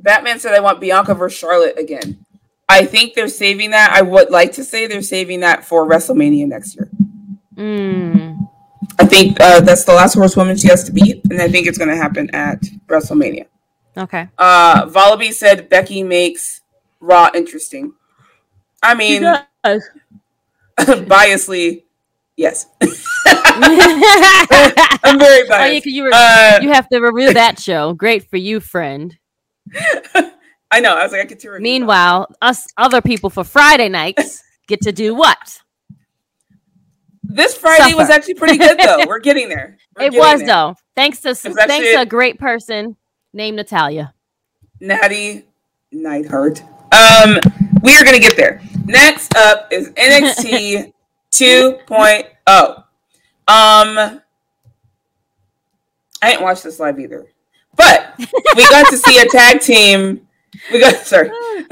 Batman said I want Bianca versus Charlotte again. I think they're saving that. I would like to say they're saving that for WrestleMania next year. Mm. I think uh, that's the last horsewoman she has to beat, and I think it's going to happen at WrestleMania. Okay. Uh, Wallaby said Becky makes Raw interesting. I mean, biasly, yes. I'm very biased. Oh, yeah, you, were, uh, you have to review that show. Great for you, friend. I know. I was like, I get to. Meanwhile, that. us other people for Friday nights get to do what? This Friday Suffer. was actually pretty good, though. We're getting there. We're it getting was there. though. Thanks to Especially thanks to a great person named Natalya. Natty Neidhart. Um, we are gonna get there. Next up is NXT 2.0. Um, I didn't watch this live either, but we got to see a tag team. We got sorry.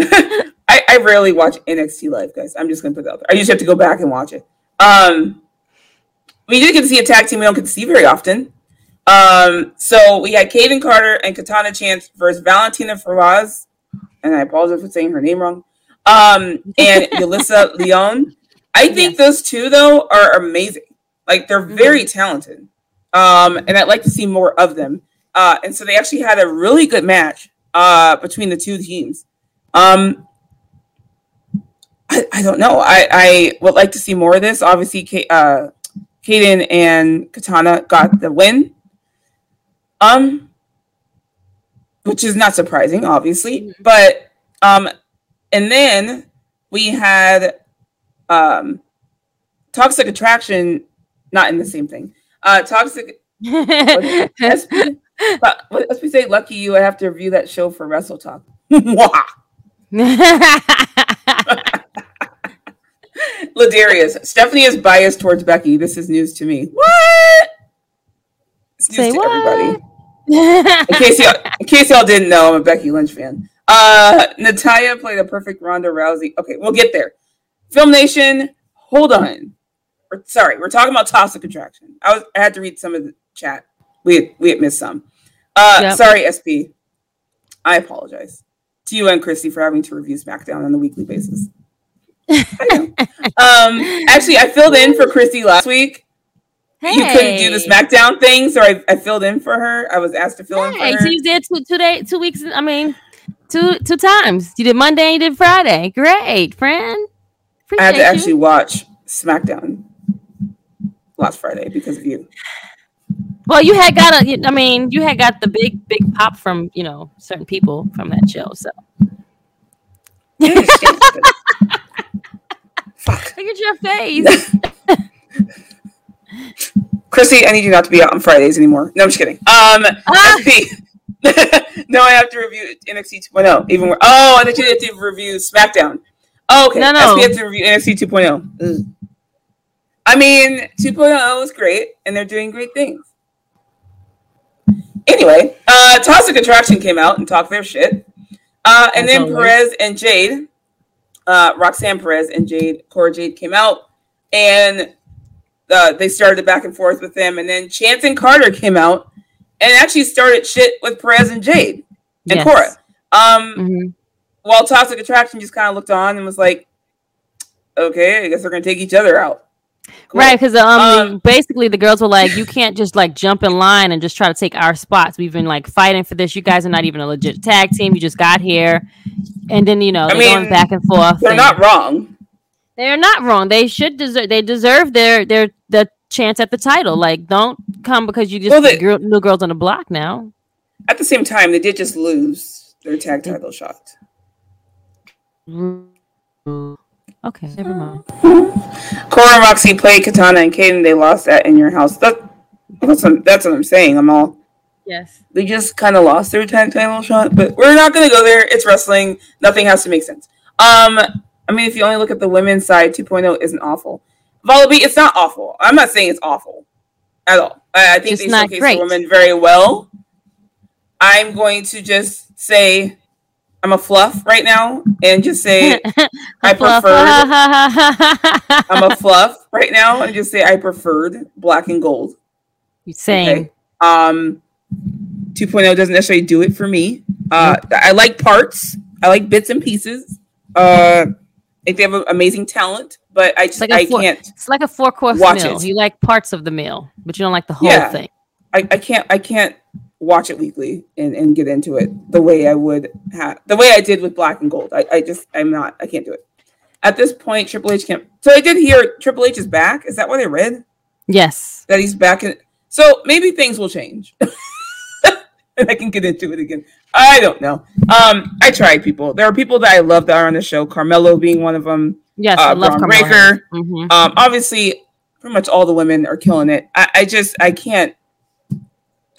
I, I rarely watch NXT live, guys. I'm just gonna put that out there. I usually have to go back and watch it. Um, we did get to see a tag team we don't get to see very often. Um, so we had Kayden Carter and Katana Chance versus Valentina Feroz, and I apologize for saying her name wrong. Um, and Yulisa Leon. I think yes. those two though are amazing. Like they're mm-hmm. very talented. Um, and I'd like to see more of them. Uh, and so they actually had a really good match uh, between the two teams. Um, I, I don't know. I, I would like to see more of this. Obviously, K- uh, Kayden and Katana got the win. Um, which is not surprising, obviously. Mm-hmm. But um, and then we had um, toxic attraction, not in the same thing. Uh, toxic. let's, let's be say, lucky you. I have to review that show for Wrestle Talk. Ladarius. Stephanie is biased towards Becky. This is news to me. What? It's news Say to what? everybody. in case y'all, in case y'all didn't know, I'm a Becky Lynch fan. Uh, Natalya played a perfect Ronda Rousey. Okay, we'll get there. Film Nation, hold on. We're, sorry, we're talking about toxic attraction. I was I had to read some of the chat. We had, we had missed some. Uh, yep. sorry, SP. I apologize to you and Christy for having to review SmackDown on a weekly basis. um, actually, I filled in for Christy last week. Hey. You couldn't do the SmackDown thing, so I, I filled in for her. I was asked to fill hey, in for her. So you did two two day two weeks. I mean, two two times. You did Monday and you did Friday. Great, friend. Appreciate I had to you. actually watch SmackDown last Friday because of you. Well, you had got a. I mean, you had got the big big pop from you know certain people from that show. So. Fuck. Look at your face. Chrissy, I need you not to be out on Fridays anymore. No, I'm just kidding. Um, ah. no, I have to review NXT 2.0. Even more. Oh, I thought you had to review SmackDown. Oh, okay. No, no. SP have to review NXT 2.0. I mean, 2.0 is great, and they're doing great things. Anyway, uh, Toxic Attraction came out and talked their shit. Uh, and That's then Perez and Jade uh, Roxanne Perez and Jade Cora Jade came out, and uh, they started back and forth with them. And then Chance and Carter came out and actually started shit with Perez and Jade and yes. Cora. Um, mm-hmm. While Toxic Attraction just kind of looked on and was like, "Okay, I guess they're gonna take each other out." Cool. Right, because um, um, basically the girls were like, "You can't just like jump in line and just try to take our spots. We've been like fighting for this. You guys are not even a legit tag team. You just got here, and then you know they're mean, going back and forth. They're and not wrong. They're not wrong. They should deserve. They deserve their their the chance at the title. Like, don't come because you just well, they, girl, new girls on the block now. At the same time, they did just lose their tag title shot. Okay, never mind. Cora and Roxy played Katana and Kayden. They lost that in your house. That, that's what, that's what I'm saying. I'm all. Yes. They just kind of lost their tag title shot, but we're not going to go there. It's wrestling. Nothing has to make sense. Um, I mean, if you only look at the women's side, 2.0 isn't awful. Volley, it's not awful. I'm not saying it's awful at all. I, I think it's they showcase the women very well. I'm going to just say I'm a fluff right now and just say I preferred. I'm a fluff right now and just say I preferred black and gold. Same. Okay? Um, 2.0 doesn't necessarily do it for me. Uh, I like parts. I like bits and pieces. Uh, I think they have amazing talent, but I just like I four, can't. It's like a four course meal. It. You like parts of the meal, but you don't like the whole yeah. thing. I, I can't. I can't watch it weekly and, and get into it the way I would have the way I did with Black and Gold. I, I just I'm not I can't do it. At this point, Triple H can't. So I did hear Triple H is back. Is that what I read? Yes, that he's back. In, so maybe things will change, and I can get into it again. I don't know. Um, I tried people. There are people that I love that are on the show. Carmelo being one of them. Yes, uh, I love Bron Breakker. Mm-hmm. Um, obviously, pretty much all the women are killing it. I, I just I can't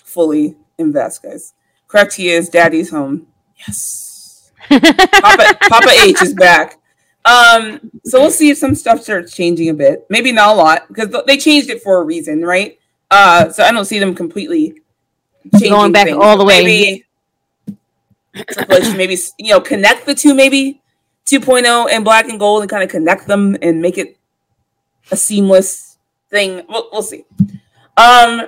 fully invest, guys. Correct, he is. Daddy's home. Yes. Papa, Papa H is back. Um, so we'll see if some stuff starts changing a bit. Maybe not a lot because they changed it for a reason, right? Uh, so I don't see them completely going back things. all the way. Maybe, maybe you know connect the two, maybe 2.0 and black and gold, and kind of connect them and make it a seamless thing. We'll, we'll see. Um,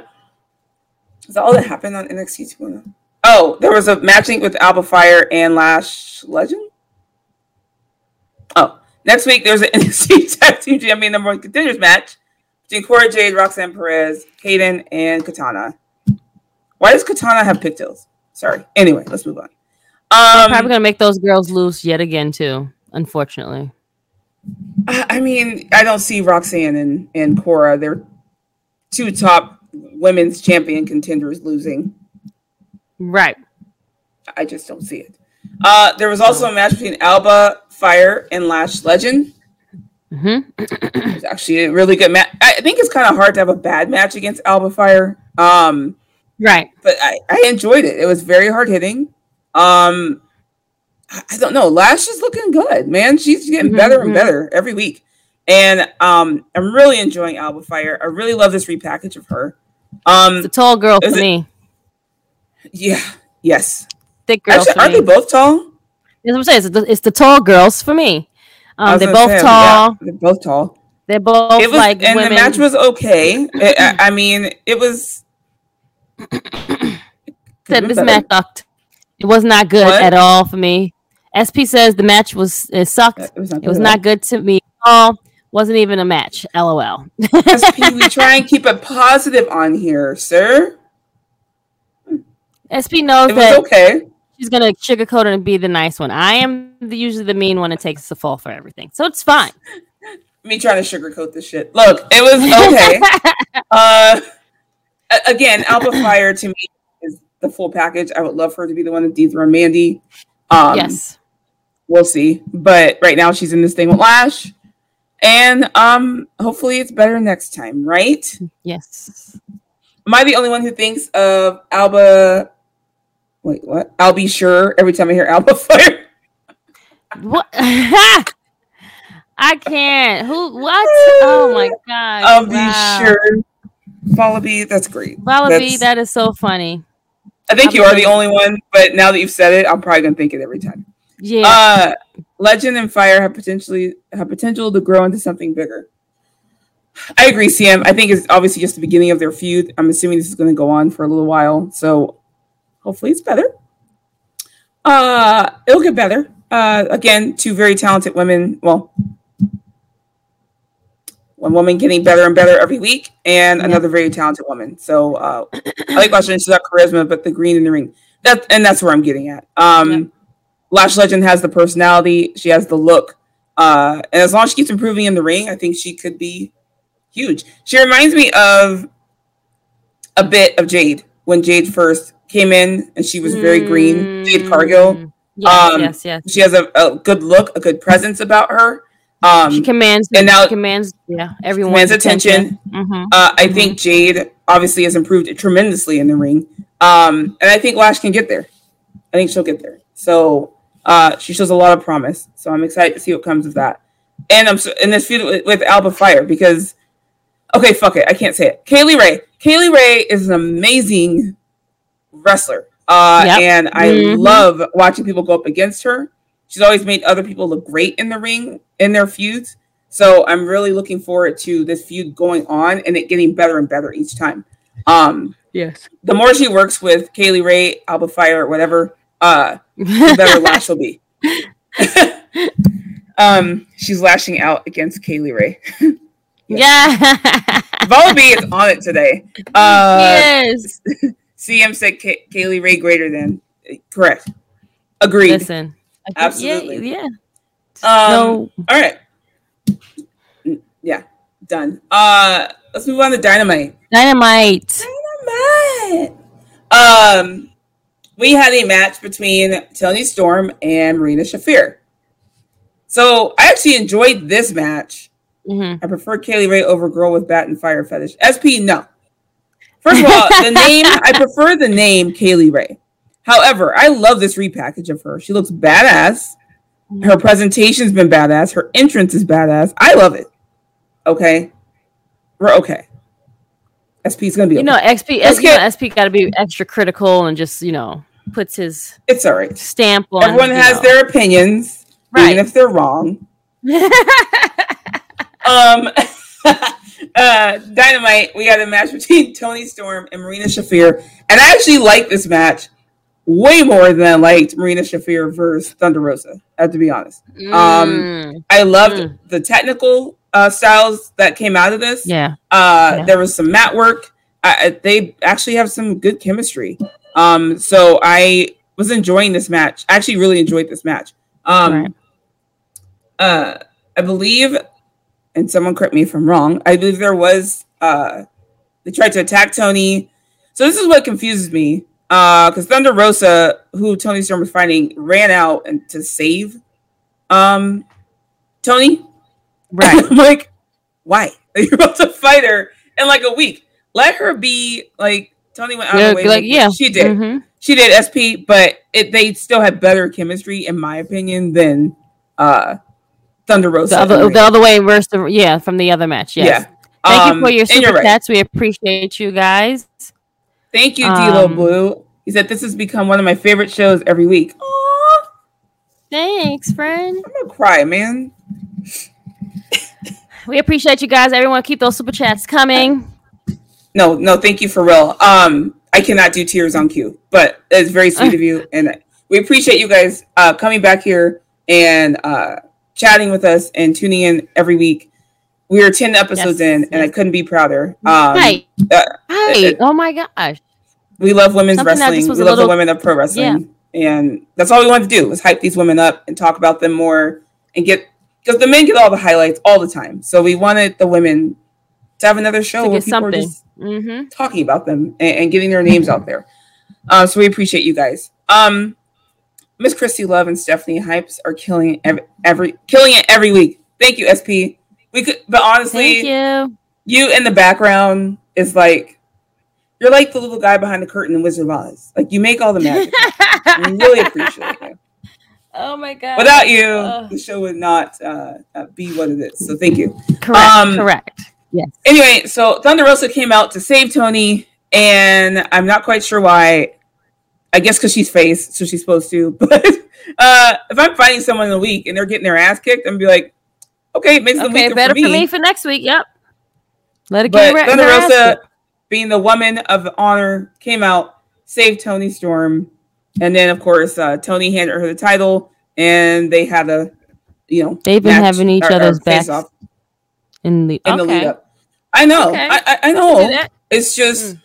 is that all that happened on NXT 2.0? Oh, there was a matching with Alba Fyre and Lash Legend. Oh, next week there's an NXT Tag Team Champion number one contenders match between Cora Jade, Roxanne Perez, Kayden, and Katana. Why does Katana have pigtails? Sorry. Anyway, let's move on. Um, probably gonna make those girls loose yet again too. Unfortunately. I mean, I don't see Roxanne and and Cora. They're two top women's champion contenders losing. Right. I just don't see it. Uh, there was also a match between Alba Fyre and Lash Legend. Mm-hmm. it was actually a really good match. I think it's kind of hard to have a bad match against Alba Fyre. Um, right. But I, I enjoyed it. It was very hard hitting. Um, I don't know. Lash is looking good, man. She's getting mm-hmm. better and better every week. And um, I'm really enjoying Alba Fyre. I really love this repackage of her. Um, the tall girl for it, me. Yeah. Yes. Thick girls. Actually, are they both tall? That's what I'm saying. It's the, it's the tall girls for me. Um, they're both say, tall. They're both tall. They're both it was, like and women. the match was okay. it, I, I, mean, it was. Said this match sucked. It was not good what? at all for me. SP says the match was it sucked. It was not good, it was not good to me. at All wasn't even a match. LOL. SP, we try and keep it positive on here, sir. SP knows that okay. She's gonna sugarcoat it and be the nice one. I am the, usually the mean one that takes the fall for everything, so it's fine. Me trying to sugarcoat this shit. Look, it was okay. uh, again, Alba Fyre to me is the full package. I would love for her to be the one to dethrone Mandy. Um, yes, we'll see. But right now, she's in this thing with Lash. And um, hopefully it's better next time, right? Yes. Am I the only one who thinks of Alba? Wait, what? I'll be sure every time I hear Alba Fyre. what? I can't. Who? What? Oh my god! I'll wow. be sure. Wallaby, that's great. Wallaby, that is so funny. I think I'll you are the only one, but now that you've said it, I'm probably gonna think it every time. Yeah. Uh, Legend and Fyre have potentially have potential to grow into something bigger. I agree, CM. I think it's obviously just the beginning of their feud. I'm assuming this is going to go on for a little while, so hopefully it's better. Uh, it'll get better. Uh, again, two very talented women. Well, one woman getting better and better every week, and yeah. another very talented woman. So uh, I like watching. She's got charisma, but the green in the ring. That and that's where I'm getting at. Um, yeah Lash Legend has the personality, she has the look, uh, and as long as she keeps improving in the ring, I think she could be huge. She reminds me of a bit of Jade when Jade first came in, and she was very mm. green. Jade Cargill. Yes, um, yes, yes. She has a, a, good look, a good presence about her. Um, she commands and now commands yeah everyone's attention. attention. Mm-hmm. Uh, I mm-hmm. think Jade obviously has improved tremendously in the ring, um, and I think Lash can get there. I think she'll get there. So uh, she shows a lot of promise. So I'm excited to see what comes of that. And I'm in this feud with, with Alba Fyre because okay, fuck it, I can't say it. Kay Lee Ray. Kay Lee Ray is an amazing wrestler. Uh, yep. And I mm-hmm. love watching people go up against her. She's always made other people look great in the ring in their feuds. So I'm really looking forward to this feud going on and it getting better and better each time. Um, yes. The more she works with Kay Lee Ray, Alba Fyre, whatever, uh, the better Lash will be. um, she's lashing out against Kay Lee Ray. yeah. Volby is on it today. Uh, yes. CM said Kay- Kay Lee Ray greater than. Correct. Agreed. Listen. Absolutely. Yeah. yeah. Um, no. All right. Yeah. Done. Uh, let's move on to Dynamite. Dynamite. Dynamite. Um, we had a match between Toni Storm and Marina Shafir. So I actually enjoyed this match. Mm-hmm. I prefer Kay Lee Ray over Girl with Bat and Fire Fetish. SP, no. First of all, the name, I prefer the name Kay Lee Ray. However, I love this repackage of her. She looks badass. Her presentation's been badass. Her entrance is badass. I love it. Okay. We're okay. SP's gonna be You know, XP, SP, SP gotta be extra critical and just, you know, puts his it's all right. Stamp on everyone has know. their opinions, right. even if they're wrong. um uh, Dynamite, we had a match between Toni Storm and Marina Shafir. And I actually like this match way more than I liked Marina Shafir versus Thunder Rosa, I have to be honest. Um, mm. Um, I loved mm. the technical uh, styles that came out of this. Yeah. Uh, yeah. There was some mat work. I, they actually have some good chemistry. Um, so I was enjoying this match. I actually really enjoyed this match. Um, right. uh, I believe and someone correct me if I'm wrong. I believe there was uh they tried to attack Toni. So this is what confuses me. Uh because Thunder Rosa, who Toni Storm was fighting, ran out and to save um Toni. Right. I'm like, why? You're about to fight her in like a week. Let her be like Toni went out yeah, of the way. Like, yeah, she did. Mm-hmm. She did SP, but it, they still had better chemistry, in my opinion, than uh Thunder Rosa. The other, the other way, worse. Yeah, from the other match. Yes. Yeah. Thank um, you for your super right. chats. We appreciate you guys. Thank you, Dilo um, Blue. He said this has become one of my favorite shows every week. Aww. Thanks, friend. I'm gonna cry, man. we appreciate you guys. Everyone, keep those super chats coming. No, no, thank you for real. Um, I cannot do tears on cue, but it's very sweet of you, and we appreciate you guys uh, coming back here and uh, chatting with us and tuning in every week. We are 10 episodes yes, in, yes. and I couldn't be prouder. Um, Hi. Uh, Hi. Uh, oh my gosh. We love women's Something wrestling. We love little... the women of pro wrestling. Yeah. And that's all we wanted to do was hype these women up and talk about them more and get because the men get all the highlights all the time. So we wanted the women to have another show where people something. are just mm-hmm. talking about them and, and, getting their names out there. Uh, so we appreciate you guys. Um, Miss Christy Love and Stephanie Hypes are killing every, every killing it every week. Thank you, SP. We could, but honestly, you. you in the background is like you're like the little guy behind the curtain in Wizard of Oz. Like you make all the magic. I really appreciate you. Oh my god! Without you, oh. the show would not uh, uh, be what it is. So thank you. Correct. Um, correct. Yes. Anyway, so Thunder Rosa came out to save Toni, and I'm not quite sure why. I guess because she's face, so she's supposed to. But uh, if I'm fighting someone in a week and they're getting their ass kicked, I'm gonna be like, okay, it makes okay, the week better for me. for me for next week. Yep. Let it get Thunder Rosa, being the woman of honor, came out, saved Toni Storm, and then of course uh, Toni handed her the title, and they had a, you know, they've been having each or, other's backs in the in okay. the lead up. I know, okay. I, I, I know. It's just. Mm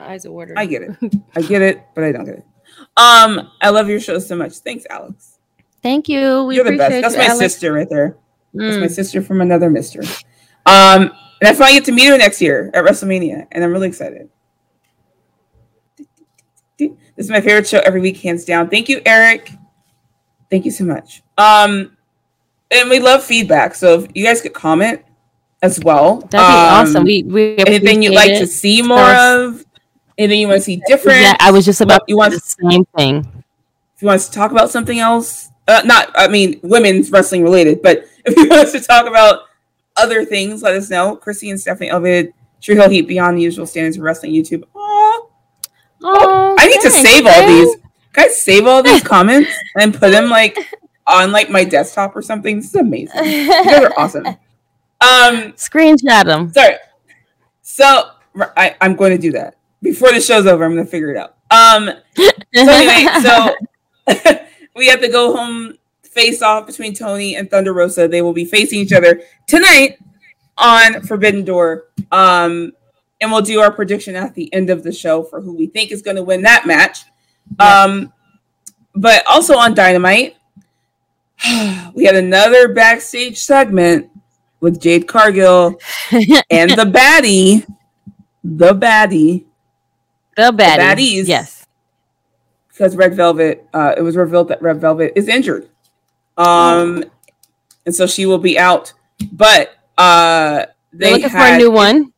my eyes are watering. I get it. I get it, but I don't get it. Um, I love your show so much. Thanks, Alex. Thank you. We You're the best. That's you, my Alex. sister right there. Mm. That's my mm. sister from another mister. Um, and I finally get to meet her next year at WrestleMania, and I'm really excited. This is my favorite show every week, hands down. Thank you, Eric. Thank you so much. Um, and we love feedback. So if you guys could comment as well. That'd be um, awesome. We, we anything you'd like it. to see more of, anything you want to see different. Yeah, I was just about you want the same thing. If you want us to talk about something else, uh, not I mean women's wrestling related, but if you want us to talk about other things, let us know. Chrissy and Stephanie elevated True Hill Heat beyond the usual standards of wrestling YouTube. Aww. Oh, I need to save all these. Guys, save all these comments and put them like on like my desktop or something. This is amazing. You guys are awesome. Um, screenshot them. Sorry. So I, I'm going to do that before the show's over. I'm going to figure it out. Um. So anyway, so we have to go home face off between Toni and Thunder Rosa. They will be facing each other tonight on Forbidden Door. Um, and we'll do our prediction at the end of the show for who we think is going to win that match. Um, but also on Dynamite, we had another backstage segment with Jade Cargill and the baddie, the baddie, the baddie, the baddies. Yes, because Red Velvet, uh, it was revealed that Red Velvet is injured, um, and so she will be out. But uh, they are looking had, for a new one.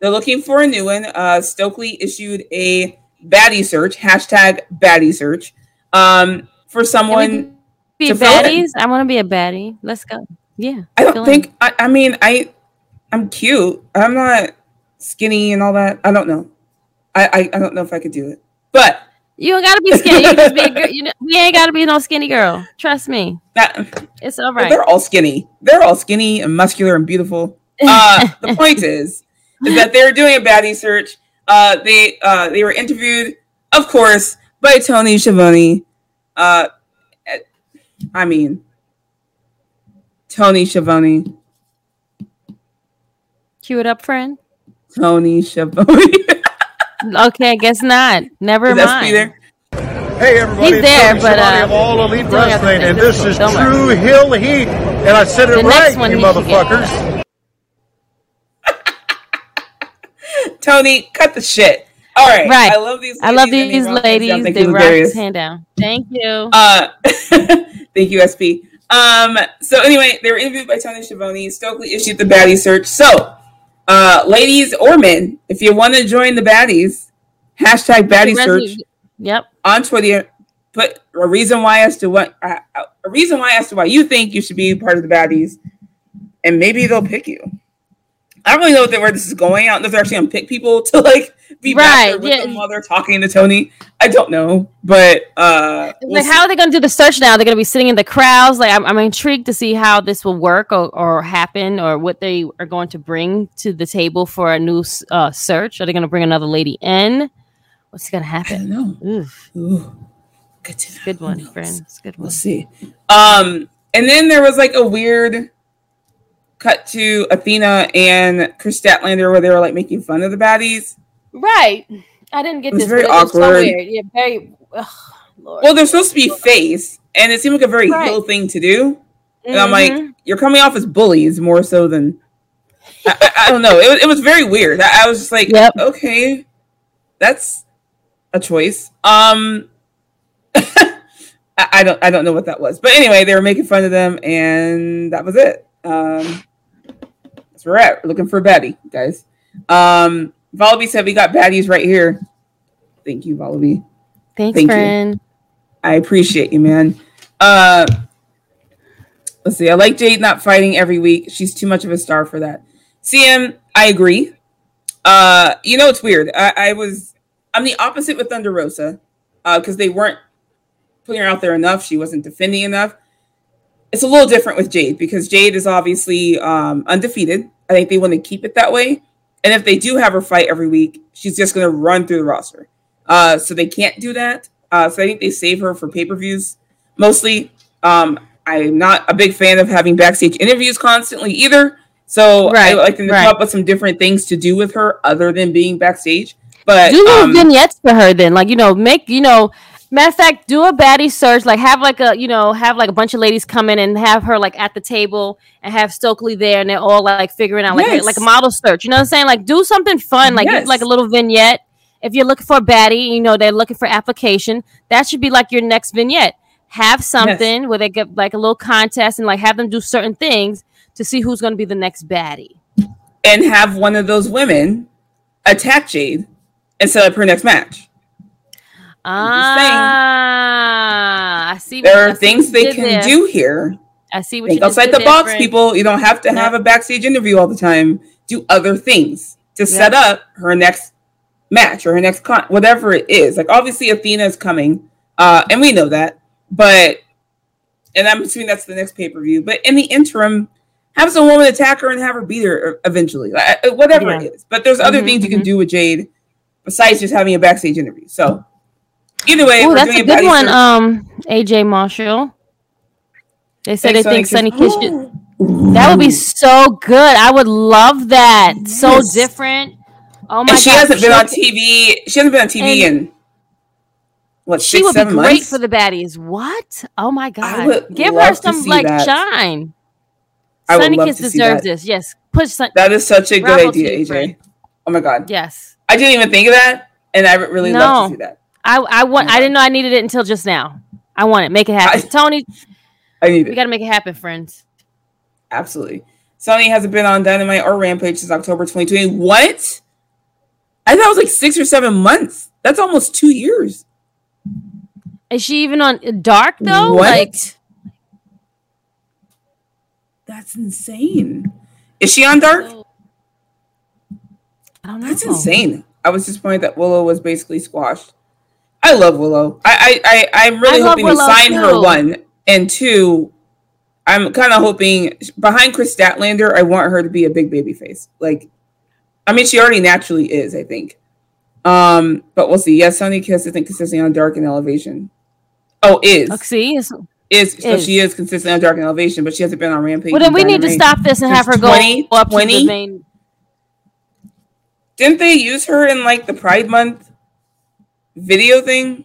They're looking for a new one. Uh, Stokely issued a baddie search hashtag baddie search um, for someone. Be baddies. I want to be a baddie. Let's go. Yeah. I don't think. I, I, mean, I, I'm cute. I'm not skinny and all that. I don't know. I, I, I don't know if I could do it. But you don't gotta be skinny. You just be a girl. You know, we ain't gotta be no skinny girl. Trust me. That, it's all right. They're all skinny. They're all skinny and muscular and beautiful. Uh, the point is, is that they're doing a baddie search. Uh, they uh, they were interviewed, of course, by Tony Schiavone. Uh, I mean, Tony Schiavone. Cue it up, friend. Tony Schiavone. okay, I guess not. Never is mind. Hey everybody, he's there, but uh, of all elite wrestling, and this is True Hill Heat, and I said it the right, you motherfuckers. Tony, cut the shit. All right, right. I love these. I love these ladies. They rock his hand down. Thank you. Uh, thank you, SP. Um, so anyway, they were interviewed by Tony Schiavone. Stokely issued the baddie search. So, uh, ladies or men, if you want to join the baddies, hashtag baddie search. Yep. On Twitter, put a reason why as to what uh, a reason why as to why you think you should be part of the baddies, and maybe they'll pick you. I don't really know where this is going. I don't know if they're actually gonna pick people to like be right, with yeah. them while they're talking to Tony. I don't know, but uh, we'll like, see. how are they gonna do the search now? They're gonna be sitting in the crowds. Like, I'm, I'm intrigued to see how this will work or, or, happen, or what they are going to bring to the table for a new uh, search. Are they gonna bring another lady in? What's gonna happen? I don't know. Ooh. Good, good one, friend. It's good one. We'll see. Um, and then there was like a weird cut to Athena and Kris Statlander where they were like making fun of the baddies. Right. I didn't get it was this. Very awkward. So yeah, very. Ugh, well, they're supposed to be face, and it seemed like a very right. heel thing to do. And mm-hmm. I'm like, mm-hmm. you're coming off as bullies more so than. I, I, I don't know. It was, it was very weird. I, I was just like, yep. okay, that's a choice. Um, I, don't I don't know what that was, but anyway, they were making fun of them, and that was it. Um, that's where we're at. We're looking for a baddie, guys. Um, Volby said we got baddies right here. Thank you, Volby. Thanks, Thank friend. You. I appreciate you, man. Uh, let's see. I like Jade not fighting every week. She's too much of a star for that. CM, I agree. Uh, you know, it's weird. I, I was, I'm the opposite with Thunder Rosa because uh, they weren't putting her out there enough. She wasn't defending enough it's a little different with Jade because Jade is obviously um, undefeated. I think they want to keep it that way. And if they do have her fight every week, she's just going to run through the roster. Uh, so they can't do that. Uh, so I think they save her for pay per views mostly. Um, I'm not a big fan of having backstage interviews constantly either. So right, I like them to right. come up with some different things to do with her other than being backstage. But do little um, vignettes for her then, like you know, make you know Matter of fact, do a baddie search. Like have like a you know have like a bunch of ladies come in and have her like at the table and have Stokely there and they're all like figuring out like yes. like a model search. You know what I'm saying? Like do something fun. Like yes. like a little vignette. If you're looking for a baddie, you know they're looking for application. That should be like your next vignette. have something yes. where they get like a little contest and like have them do certain things to see who's going to be the next baddie. And have one of those women attack Jade and set up her next match. Ah, I see. There are things they can there. do here. I see what Think you outside the box, people. You don't have to have a backstage interview all the time. Do other things to set up her next match or her next con, whatever it is. Like obviously, Athena is coming, uh, and we know that. But and I'm assuming that's the next pay per view. But in the interim, have some woman attack her and have her beat her eventually, like, uh, whatever yeah. it is. But there's other mm-hmm, things you can mm-hmm. do with Jade besides just having a backstage interview. So either way, Ooh, that's a good one. Um, AJ Marshall. They said they think Sonny Kiss should. That would be so good. I would love that. So different. Oh my and she God. hasn't been on TV. She hasn't been on TV in what? She six, would be great months? for the baddies. What? Oh my God! Give her some like that. shine. Sonny Kiss deserves this. Yes, push. Sun- that is such a good idea, AJ. Friend. Oh my God! Yes, I didn't even think of that, and I really no. love to see that. I I want. I didn't know I needed it until just now. I want it. Make it happen, I, Tony. I need we got to make it happen, friends. Absolutely. Sonny hasn't been on Dynamite or Rampage since October 2020. What? I thought it was like six or seven months. That's almost two years. Is she even on Dark though? What? Like That's insane. Is she on Dark? I don't know. That's insane. I was disappointed that Willow was basically squashed. I love Willow. I I, I am really I hoping to sign too. her one and two. I'm kind of hoping behind Kris Statlander, I want her to be a big baby face. Like, I mean, she already naturally is, I think. Um, but we'll see. Yes, Sonny Kiss, I think, consistently on Dark and Elevation. Oh, is. See, is, is so she is consistently on Dark and Elevation, but she hasn't been on Rampage. Well, then we need to stop this and have her 20, go up 20? to the main. Didn't they use her in like the Pride Month video thing?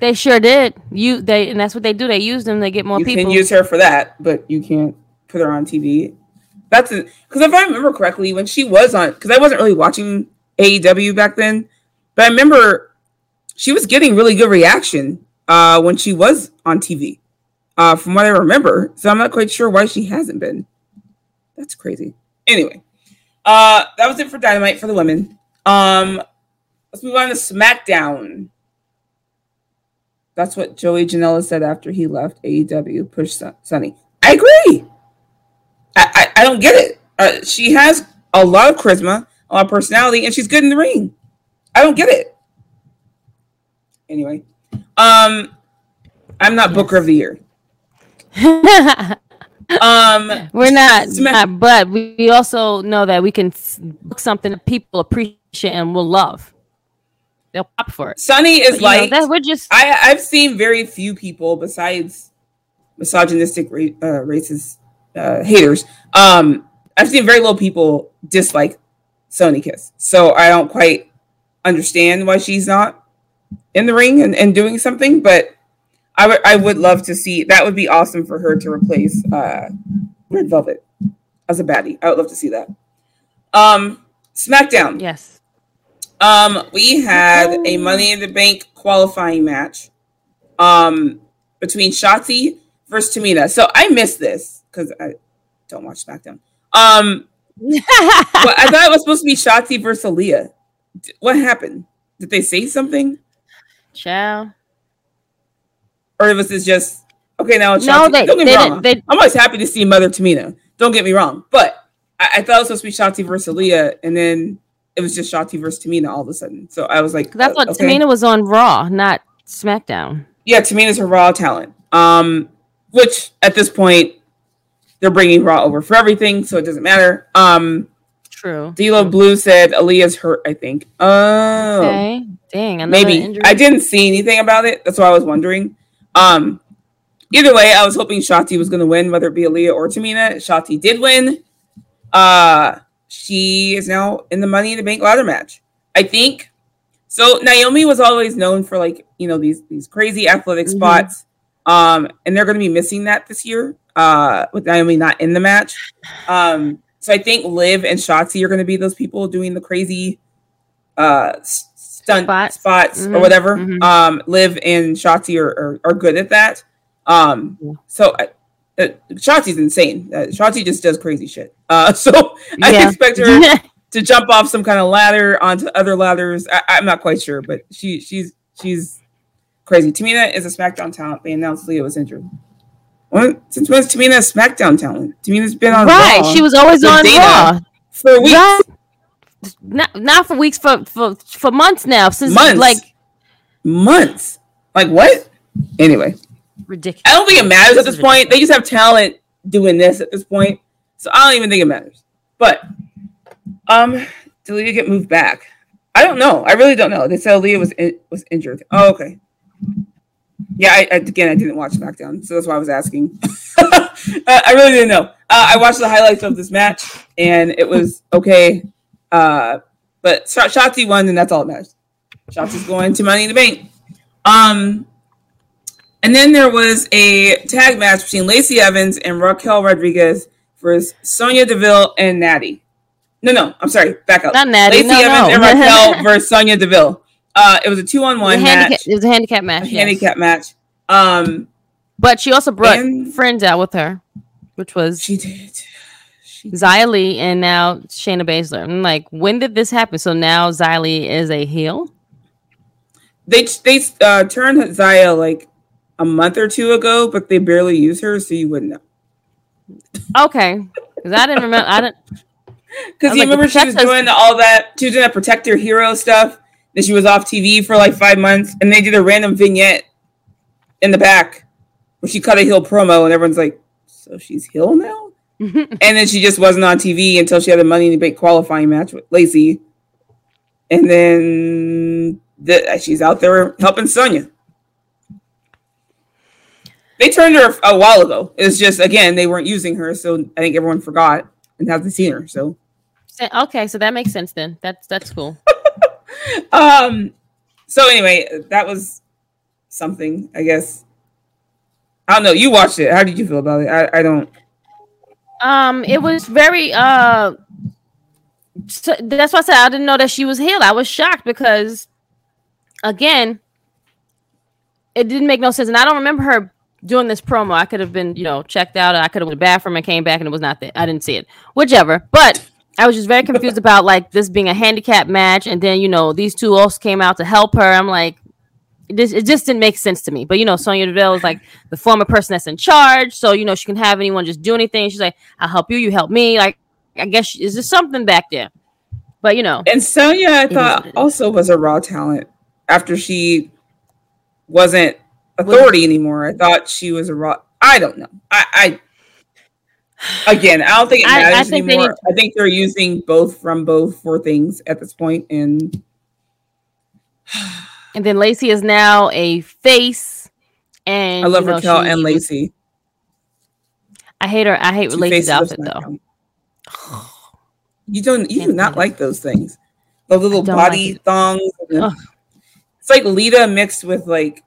They sure did. You they and that's what they do. They use them. They get more you people. You can use her for that, but you can't put her on TV. That's because if I remember correctly, when she was on, because I wasn't really watching AEW back then, but I remember she was getting really good reaction uh, when she was on TV, uh, from what I remember. So I'm not quite sure why she hasn't been. That's crazy. Anyway, uh, that was it for Dynamite for the women. Um, let's move on to SmackDown. That's what Joey Janela said after he left AEW. Push Sonny. I agree. I, I, I don't get it. Uh, she has a lot of charisma, a lot of personality, and she's good in the ring. I don't get it. Anyway, um, I'm not yes. Booker of the Year. um, we're not, not, but we also know that we can book something that people appreciate and will love. They'll pop for it. Sonny is but, like know, that we're just. I I've seen very few people besides misogynistic, uh, racist uh, haters. Um, I've seen very little people dislike Sonny Kiss, so I don't quite understand why she's not in the ring and, and doing something, but I would I would love to see that would be awesome for her to replace uh Red Velvet as a baddie. I would love to see that. Um SmackDown. Yes. Um we had a Money in the Bank qualifying match um between Shotzi versus Tamina. So I missed this because I don't watch SmackDown. Um I thought it was supposed to be Shotzi versus Aliyah. What happened? Did they say something? Ciao. Or was this just okay? Now, no, they, don't get me wrong. They, I'm always happy to see Mother Tamina. Don't get me wrong, but I, I, thought it was supposed to be Shotzi versus Aliyah, and then it was just Shotzi versus Tamina all of a sudden. So I was like, that's what okay. Tamina was on Raw, not SmackDown. Yeah, Tamina's her Raw talent. Um, which at this point they're bringing Raw over for everything, so it doesn't matter. Um, True. D'Lo Blue said Aliyah's hurt. I think. Oh, okay. Dang, maybe injury. I didn't see anything about it. That's why I was wondering. Um, either way, I was hoping Shotzi was going to win, whether it be Aliyah or Tamina. Shotzi did win. Uh, she is now in the Money in the Bank ladder match. I think. So Naomi was always known for like you know these these crazy athletic mm-hmm. spots, um, and they're going to be missing that this year. Uh, with Naomi not in the match. Um, so I think Liv and Shotzi are going to be those people doing the crazy uh stunt spots, spots mm-hmm. or whatever. Mm-hmm. Um, Liv and Shotzi are, are, are good at that. Um, so uh, Shotzi's insane. Uh, Shotzi just does crazy shit. Uh, so I yeah. expect her to jump off some kind of ladder onto other ladders. I, am not quite sure, but she she's she's crazy. Tamina is a SmackDown talent. They announced Leo was injured. What? Since when's Tamina a SmackDown talent? Tamina's been on right. Raw she was always on Raw for weeks. Right. Not, not for weeks for for for months now. Since months. like months. Like what? Anyway, ridiculous. I don't think it matters this at this point. They just have talent doing this at this point, so I don't even think it matters. But um, did Leah get moved back? I don't know. I really don't know. They said Leah was in, was injured. Oh, okay. Yeah, I, I, again, I didn't watch SmackDown, so that's why I was asking. I really didn't know. Uh, I watched the highlights of this match, and it was okay. Uh, but Shotzi won, and that's all that matters. Shotzi's going to Money in the Bank. Um, and then there was a tag match between Lacey Evans and Raquel Rodriguez versus Sonya Deville and Natty. No, no, I'm sorry. Back up. Not Natty. Lacey no, Evans no. and Raquel versus Sonya Deville. Uh, it was a two on one match. It was a handicap match. A yes. handicap match. Um, but she also brought friends out with her, which was she did. She did. Li and now Shayna Baszler. I'm like, when did this happen? So now Li is a heel. They they uh, turned Xia like a month or two ago, but they barely use her, so you wouldn't know. Okay, because I didn't remember. I didn't. Because you like, remember she was doing all that. She was doing that protector hero stuff. Then she was off TV for like five months, and they did a random vignette in the back where she cut a heel promo, and everyone's like, "So she's heel now." and then she just wasn't on TV until she had a Money in the Bank qualifying match with Lacey, and then the, she's out there helping Sonya. They turned her a while ago. It's just again they weren't using her, so I think everyone forgot and hasn't seen her. So okay, so that makes sense then. That's that's cool. um. So anyway, that was something, I guess. I don't know. You watched it. How did you feel about it? I, I don't. Um, it was very uh. So that's why I said I didn't know that she was healed. I was shocked because, again, it didn't make no sense, and I don't remember her doing this promo. I could have been, you know, checked out. I could have went to the bathroom and came back, and it was not there. I didn't see it. Whichever, but. I was just very confused about like this being a handicap match, and then you know these two also came out to help her. I'm like, it just, it just didn't make sense to me. But you know, Sonya Deville is like the former person that's in charge, so you know she can have anyone just do anything. She's like, "I'll help you, you help me." Like, I guess is there something back there? But you know, and Sonya, I thought also was a raw talent after she wasn't authority anymore. I thought she was a raw. I don't know. I, I again, I don't think it matters I, I think anymore. Need- I think they're using both from both for things at this point, and. And then Lacey is now a face. And I love you know, Raquel and Lacey. I hate her. I hate Two Lacey's outfit though. You don't. You do not like those things. The little body like thongs. It's like Lita mixed with like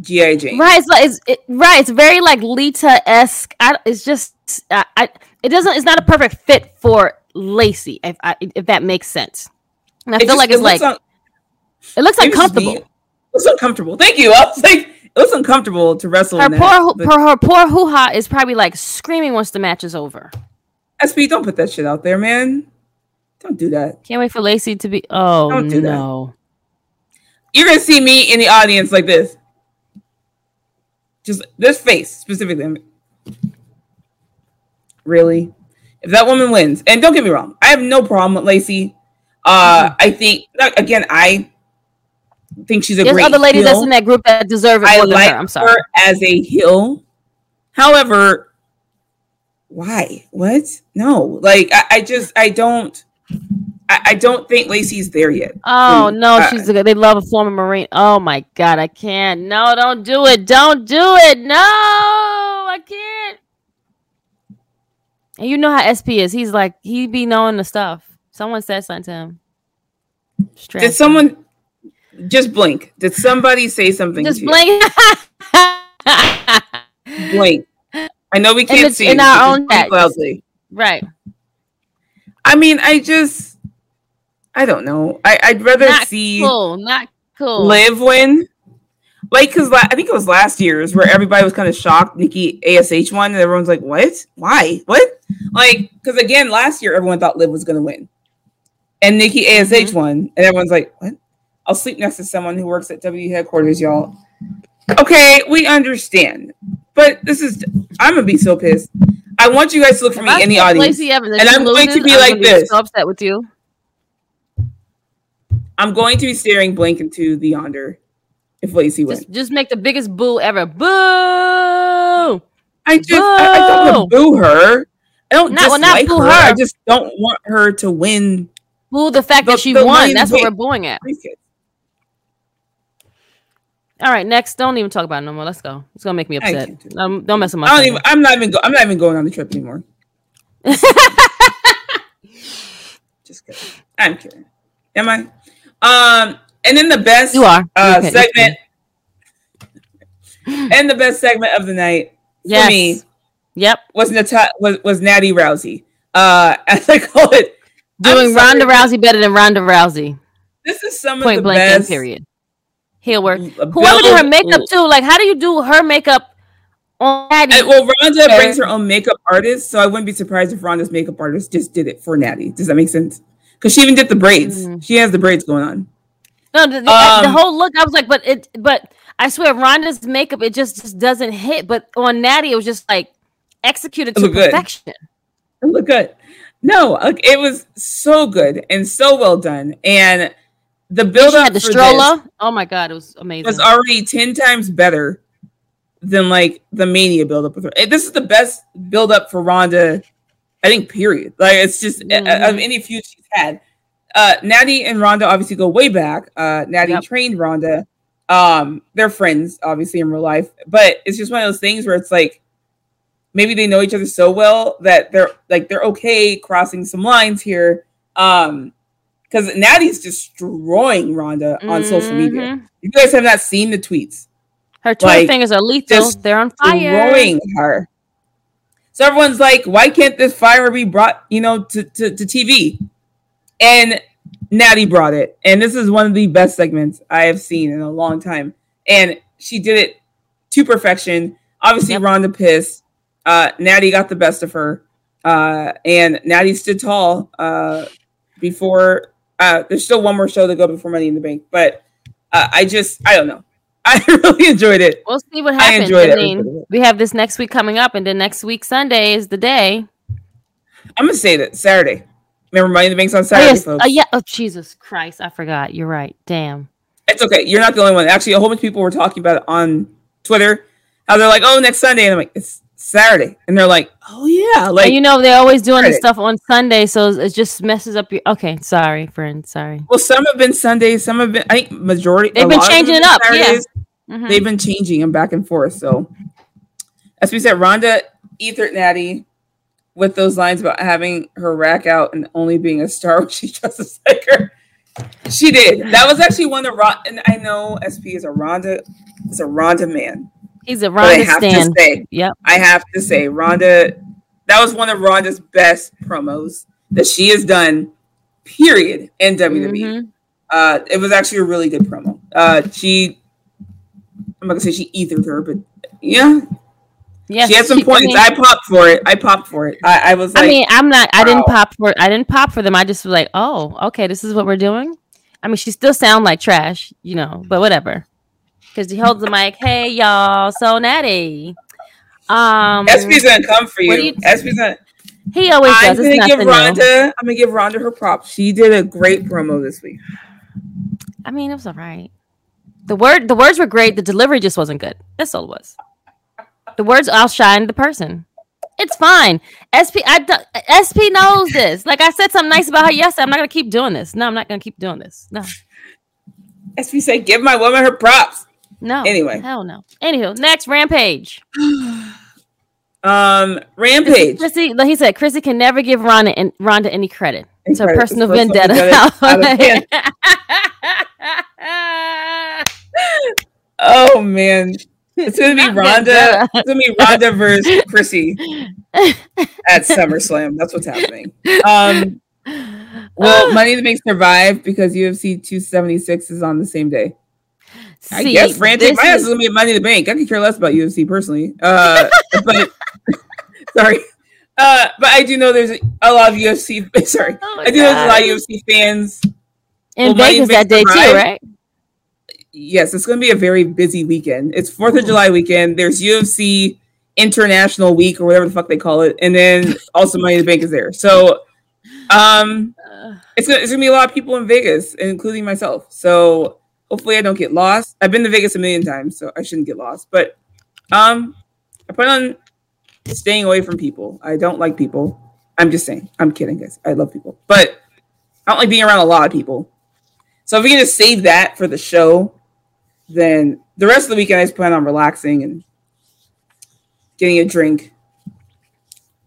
GI Jane. Right. It's like it's it, right. It's very like Lita esque. It's just I, I. It doesn't. It's not a perfect fit for Lacey. If I, if that makes sense. And I it feel just, like it's it like. On, it looks uncomfortable. It looks uncomfortable. Thank you. I was like, it looks uncomfortable to wrestle. Her poor, that, her, her poor hoo ha is probably like screaming once the match is over. SP, don't put that shit out there, man. Don't do that. Can't wait for Lacey to be. Oh don't do no. That. You're gonna see me in the audience like this. Just this face specifically. Really? If that woman wins, and don't get me wrong, I have no problem with Lacey. Uh, mm-hmm. I think again, I think she's a great. There's great. other ladies heel. that's in that group that deserve it. I like her. I'm sorry. her as a heel. However, why? What? No, like I, I just I don't. I, I, don't think Lacey's there yet. Oh no, uh, she's a, they love a former Marine. Oh my god, I can't. No, don't do it. Don't do it. No, I can't. And you know how SP is. He's like he be knowing the stuff. Someone said something to him. Stress Did someone? Just blink. Did somebody say something? Just blink. blink. I know we can't see in our own chat. Loudly. Right. I mean, I just, I don't know. I, I'd rather not see cool, not cool. Liv win. Like, cause la- I think it was last year's where everybody was kind of shocked. Nikki Ash won, and everyone's like, "What? Why? What?" Like, cause again, last year everyone thought Liv was gonna win, and Nikki Ash mm-hmm. won, and everyone's like, "What?" I'll sleep next to someone who works at W headquarters, y'all. Okay, we understand, but this is I'm gonna be so pissed. I want you guys to look for me in the audience, and I'm going to be I'm like this. so upset with you. I'm going to be staring blank into the yonder if Lacey wins. Just, just make the biggest boo ever. Boo! I just boo! I, I, don't want to boo her. I don't not, well, not boo her. her. I just don't want her to win. Boo the fact the, that she won. That's what we're booing at. All right, next. Don't even talk about it no more. Let's go. It's gonna make me upset. Um, don't mess with my. I don't even, I'm not even. Go, I'm not even going on the trip anymore. Just kidding. I'm kidding. Am I? Um, and then the best you are uh, segment, and the best segment of the night yes. for me. Yep, was Nat- was was Natty Rousey. Uh, as I call it, doing Ronda Rousey better than Ronda Rousey. This is some Point of the best. Period heel work. Whoever did her makeup too, like how do you do her makeup on Natty? well, Ronda brings her own makeup artist, so I wouldn't be surprised if Ronda's makeup artist just did it for Natty. Does that make sense? Because she even did the braids. Mm. She has the braids going on. No, the, the, um, the, whole look. I was like, but it, but I swear, Ronda's makeup it just, just doesn't hit. But on Natty, it was just like executed to perfection. Good. It looked good. No, like, it was so good and so well done. And the build up the stroller. oh my god, it was amazing. Was already ten times better than like the Mania build up with her. This is the best build up for Ronda, I think. Period. Like it's just mm-hmm. of any feud she's had. Uh, Natty and Ronda obviously go way back. Uh, Natty yep. trained Ronda. Um, they're friends, obviously in real life, but it's just one of those things where it's like maybe they know each other so well that they're like they're okay crossing some lines here. Um, because Natty's destroying Ronda on mm-hmm. social media. You guys have not seen the tweets. Her Twitter like, fingers are lethal. They're on fire. Destroying her. So everyone's like, why can't this fire be brought, you know, to, to, to TV? And Natty brought it. And this is one of the best segments I have seen in a long time. And she did it to perfection. Obviously, yep. Ronda pissed. Uh, Natty got the best of her. Uh, and Natty stood tall uh, before uh, there's still one more show to go before Money in the Bank, but uh, I just I don't know. I really enjoyed it. We'll see what happens. I, enjoyed I mean, we have this next week coming up, and then next week Sunday is the day. I'm gonna say that Saturday. Remember, Money in the Bank's on Saturday, oh, yes. folks. Oh yeah. Oh Jesus Christ, I forgot. You're right. Damn. It's okay. You're not the only one. Actually, a whole bunch of people were talking about it on Twitter. How they're like, "Oh, next Sunday," and I'm like, "It's Saturday, and they're like, "Oh yeah, like and you know they're always doing this stuff on Sunday, so it just messes up your." Okay, sorry, friend, sorry. Well, some have been Sundays, some have been. I think majority they've been changing it up. Saturdays. Yeah, mm-hmm. they've been changing them back and forth. So, as we said, Ronda Ether Natty with those lines about having her rack out and only being a star when she dresses like her. She did. That was actually one of the and I know SP is a Ronda is a Ronda man. He's a Ronda I have stand. To say, yep. I have to say, Ronda, that was one of Ronda's best promos that she has done, period, in WWE. Mm-hmm. Uh, it was actually a really good promo. Uh, she, I'm not gonna say she ethered her, but yeah, yeah, she had some she, points. I, mean, I, popped for it. I popped for it. I, I was. Like, I mean, I'm not. I didn't pop for. I didn't pop for them. I just was like, oh, okay, this is what we're doing. I mean, she still sound like trash, you know, but whatever because he holds the mic. Hey, y'all, so natty. Um, SP's gonna come for you. you SP's gonna. He always I'm does. Gonna give Ronda. New. I'm gonna give Ronda her props. She did a great promo this week. I mean, it was all right. The word, the words were great. The delivery just wasn't good. That's all it was. The words outshine the person. It's fine. SP, I, SP knows this. Like I said something nice about her yesterday. I'm not gonna keep doing this. No, I'm not gonna keep doing this. No. SP said, give my woman her props. No. Anyway. Hell no. Anywho, next Rampage. um, Rampage. Chrissy, like he said, Chrissy can never give Ronda, and Ronda any credit. It's a personal vendetta. oh man. It's gonna be Ronda. It's gonna be Ronda versus Chrissy at SummerSlam. That's what's happening. Um Well, Money in the Bank survived because UFC 276 is on the same day. See, I guess frantic. My ass is gonna be Money in the Bank. I could care less about UFC personally. Uh, but sorry. Uh, but I do know there's a lot of UFC. Sorry, oh I do know there's a lot of UFC fans in Vegas that day too, right? Yes, it's going to be a very busy weekend. It's Fourth of July weekend. There's UFC International Week or whatever the fuck they call it, and then also Money in the Bank is there. So, um, it's gonna, it's gonna be a lot of people in Vegas, including myself. So hopefully I don't get lost. I've been to Vegas a million times, so I shouldn't get lost. But um, I plan on staying away from people. I don't like people. I'm just saying. I'm kidding, guys. I love people, but I don't like being around a lot of people. So if we can just save that for the show, then the rest of the weekend I just plan on relaxing and getting a drink.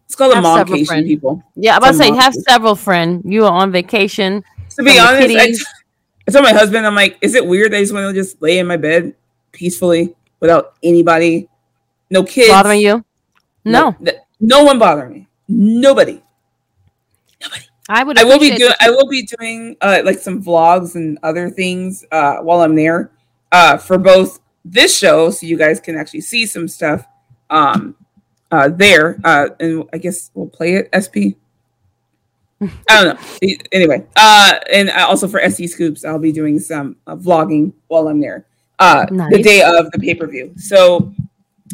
It's called have a momcation, people. Yeah, I'm about to say have several friends. You are on vacation. To be honest, I, told my husband, I'm like, is it weird that I just want to just lay in my bed peacefully without anybody, no kids bothering you? No, no, no one bothering me. Nobody. Nobody. I would. I will be doing. I will be doing uh, like some vlogs and other things uh, while I'm there uh, for both this show, so you guys can actually see some stuff um, uh, there. Uh, and I guess we'll play it. SP. I don't know. Anyway, uh, and also for SE Scoops, I'll be doing some uh, vlogging while I'm there. Uh, nice. the day of the pay per view. So,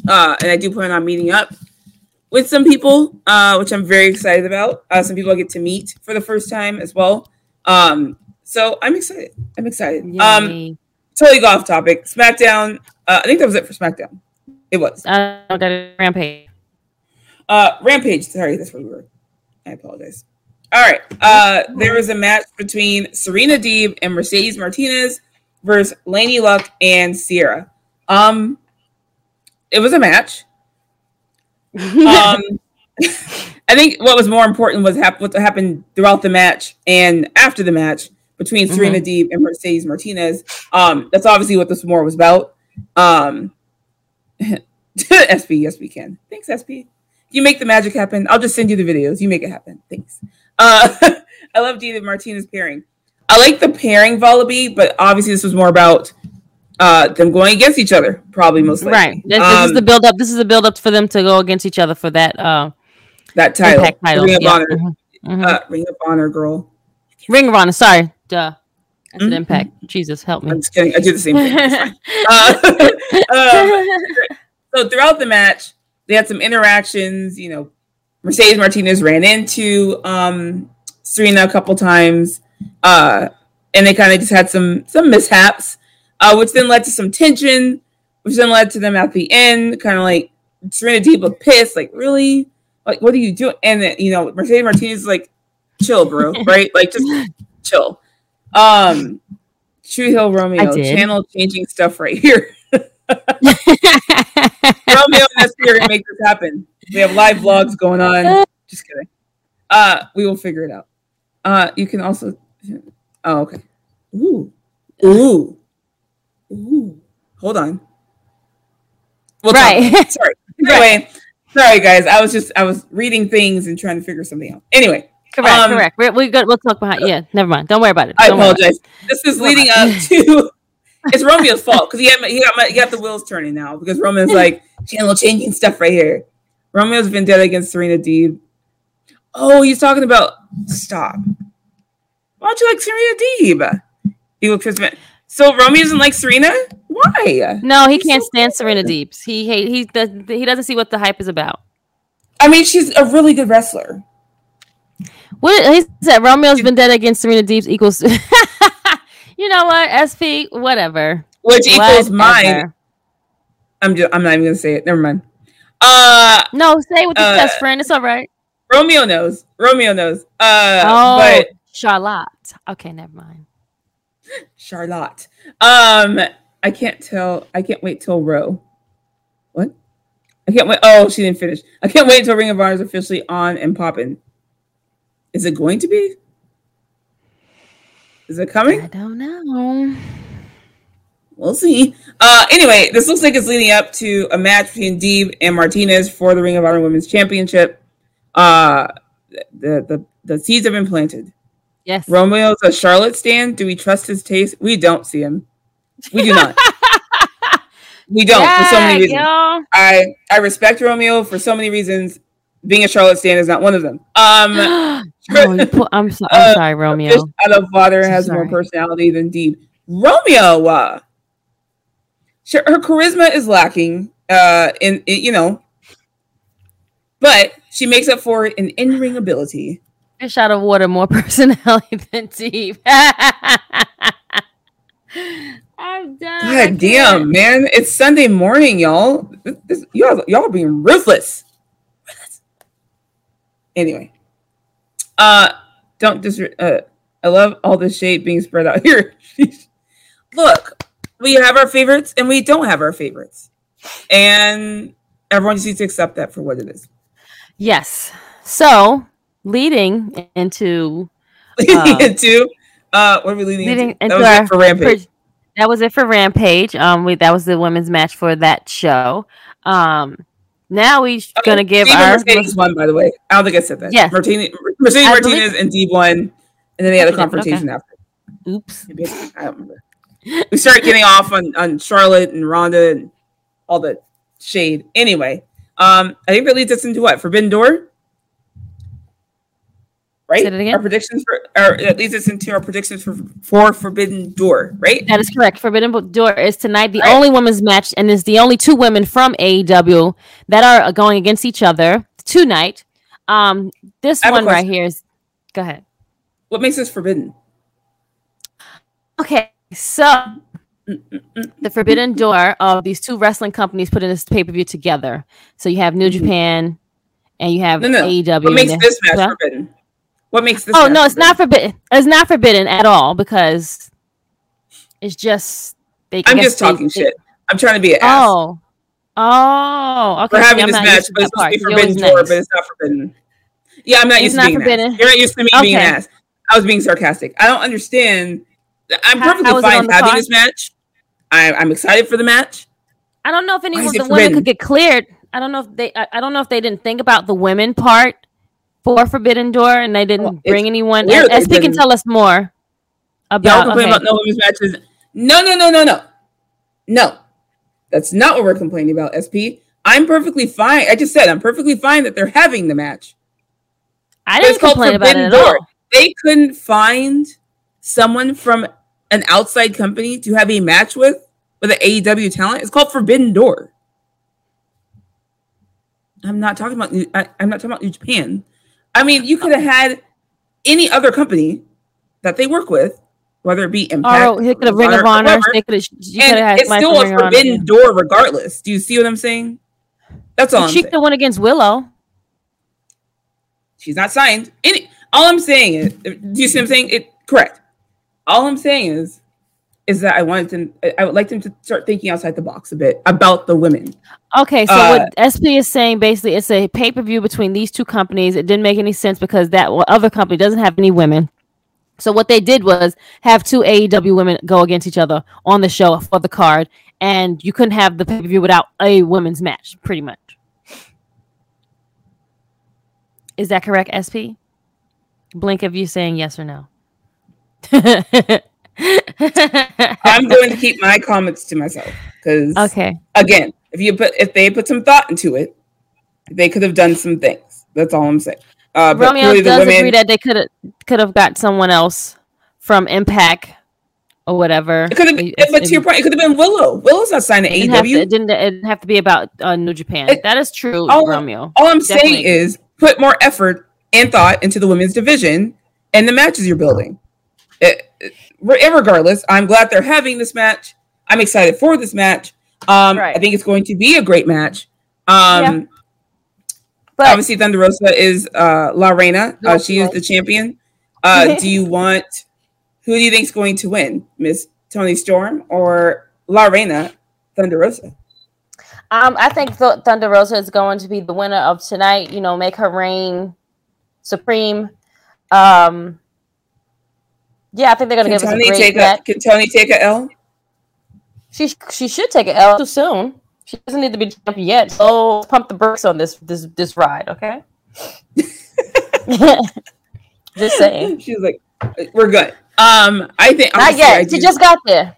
uh, and I do plan on meeting up with some people, uh, which I'm very excited about. Uh, some people I get to meet for the first time as well. Um, so I'm excited. I'm excited. Um, totally go off topic. SmackDown. Uh, I think that was it for SmackDown. It was. Uh, Rampage. Uh, Rampage. Sorry, that's where we were. I apologize. All right. Uh, there was a match between Serena Deeb and Mercedes Martinez versus Lanie Luck and Sierra. Um, it was a match um, I think what was more important was hap- what happened throughout the match and after the match between mm-hmm. Serena Deeb and Mercedes Martinez. Um, that's obviously what this more was about. Um, SP, yes, we can. Thanks, SP. You make the magic happen. I'll just send you the videos. You make it happen. Thanks. Uh, I love and Martinez pairing. I like the pairing Voluby, but obviously this was more about uh, them going against each other, probably most likely. Right. This, um, this is the build up. This is the build up for them to go against each other for that uh that title. title. Ring of yeah. Honor. Mm-hmm. Mm-hmm. Uh, Ring of Honor girl. Ring of Honor. Sorry. Duh. That's mm-hmm. an impact. Jesus, help me. I'm just kidding. I do the same thing. uh, um, so throughout the match, they had some interactions. You know, Mercedes Martinez ran into um, Serena a couple times, uh, and they kind of just had some some mishaps uh, which then led to some tension, which then led to them at the end, kind of like Serena Deep Deeb pissed, like, really? Like, what are you doing? And then, you know, Mercedes Martinez is like, chill, bro, right? Like, just chill. Um, True Hill Romeo, channel changing stuff right here. Romeo and SP are gonna make this happen. We have live vlogs going on. Just kidding. Uh, we will figure it out. Uh, you can also. Oh, okay. Ooh, ooh. Ooh, hold on. We'll right. Sorry. Anyway, sorry guys. I was just I was reading things and trying to figure something out. Anyway. Correct. Um, correct. We're, we We'll talk behind. Yeah. Never mind. Don't worry about it. Don't I apologize. This is leading up to. It's Romeo's fault because he had he got my, he got the wheels turning now because Romeo's hmm. like channel changing stuff right here. Romeo's vendetta against Serena Deeb. Oh, he's talking about stop. Why don't you like Serena Deeb? He looks so Romeo doesn't like Serena? Why? No, he can't stand Serena Deebs. He hate he does he doesn't see what the hype is about. I mean, she's a really good wrestler. What he said Romeo's vendetta against Serena Deebs equals You know what? SP, whatever. Which equals whatever. mine. I'm just I'm not even gonna say it. Never mind. Uh no, say it with your uh, best friend. It's all right. Romeo knows. Romeo knows. Uh oh, but Charlotte. Okay, never mind. Charlotte. Um, I can't tell. I can't wait till Row. What? I can't wait. Oh, she didn't finish. I can't wait until Ring of Honor is officially on and popping. Is it going to be? Is it coming? I don't know. We'll see. Uh, anyway, this looks like it's leading up to a match between Deeb and Martinez for the Ring of Honor Women's Championship. Uh, the the the seeds have been planted. Yes. Romeo's a Charlotte stand. Do we trust his taste? We don't see him. We do not. we don't yeah, for so many reasons. Yo. I I respect Romeo for so many reasons. Being a Charlotte stand is not one of them. Um, oh, I'm, so, I'm uh, sorry, Romeo. Out of water has more personality than Deeb. Romeo, uh, her charisma is lacking. Uh, in, in you know, but she makes up for it in in-ring ability. Fish out of water, more personality than Deeb. I'm done. God damn, man! It's Sunday morning, y'all. This, y'all, y'all being ruthless. Anyway, uh, don't dis. Uh, I love all the shade being spread out here. Look, we have our favorites and we don't have our favorites, and everyone just needs to accept that for what it is. Yes. So leading into leading uh, into uh, what are we leading, leading into? into? That was our, for Rampage. that was it for Rampage. Um, we that was the women's match for that show. Um, now we're gonna give our Mercedes one. By the way, I don't think I said that. Yeah, Martinez, Mercedes Martinez and Deeb one, and then they had a confrontation okay. after. Oops, I don't remember. we started getting off on on Charlotte and Ronda and all the shade. Anyway, um, I think that leads us into what Forbidden Door right? Our predictions for, or at least it's into our predictions for for Forbidden Door, right? That is correct. Forbidden Door is tonight the right. only women's match, and is the only two women from AEW that are going against each other tonight. Um, this one right here is. Go ahead. What makes this forbidden? Okay, so the Forbidden Door of these two wrestling companies putting this pay per view together. So you have New mm-hmm. Japan, and you have no, no. AEW. What makes this match well, forbidden? What makes this? Oh no, it's not forbidden. It's not forbidden at all because it's just they. I'm just talking they, shit. I'm trying to be an oh. Ass. Oh, oh okay. We're having this match, but it's supposed to be forbidden door, nice. but it's not forbidden. Yeah, I'm not it's used to being forbidden. You're not used to me okay. being ass. I was being sarcastic. I don't understand. I'm perfectly How, fine having this match. I, I'm excited for the match. I don't know if any of the women could get cleared. I don't know if they. I, I, don't know if they didn't think about the women part for Forbidden Door, and they didn't well, bring anyone. SP can tell us more about. Y'all Okay. about no women's matches. No, no, no, no, no, no. That's not what we're complaining about. SP. I'm perfectly fine. I just said I'm perfectly fine that they're having the match. I didn't complain about it at Door. all. They couldn't find someone from an outside company to have a match with with an AEW talent. It's called Forbidden Door. I'm not talking about. I, am not talking about New Japan. I mean, you could have had any other company that they work with, whether it be Impact, oh, he could have Ring of Honor, they could have, and it's still a forbidden door, regardless. Do you see what I'm saying? That's all. She have won against Willow. She's not signed. Any, all I'm saying is, do you see what I'm saying? It correct. All I'm saying is is that I wanted to, I would like them to start thinking outside the box a bit about the women. Okay, so uh, what SP is saying basically, it's a pay per view between these two companies. It didn't make any sense because that other company doesn't have any women. So what they did was have two AEW women go against each other on the show for the card, and you couldn't have the pay per view without a women's match, pretty much. Is that correct, SP? Blink of you saying yes or no. I'm going to keep my comments to myself because okay. Again, if you put if they put some thought into it, they could have done some things. That's all I'm saying. Uh, but Romeo does women, agree that they could have could have got someone else from Impact or whatever. It could have, been, but to your point, it could have been Willow. Willow's not signed to AEW. To, it didn't. It didn't have to be about uh, New Japan. It, that is true, all, Romeo. All I'm Definitely. saying is put more effort and thought into the women's division and the matches you're building. It, regardless, I'm glad they're having this match. I'm excited for this match. Um, right. I think it's going to be a great match. Um, yeah. But obviously, Thunder Rosa is uh, La Reina. Uh, she is the champion. Uh, do you want? Who do you think is going to win, Miss Toni Storm or La Reina Thunder Rosa? Um, I think Th- Thunder Rosa is going to be the winner of tonight. You know, make her reign supreme. Um, yeah, I think they're gonna can give Toni us a great take A, can Toni take a L? She she should take an L too soon. She doesn't need to be champion yet. So pump the brakes on this this this ride, okay? Just saying. She's like, we're good. Um, I think not yet. She just got there.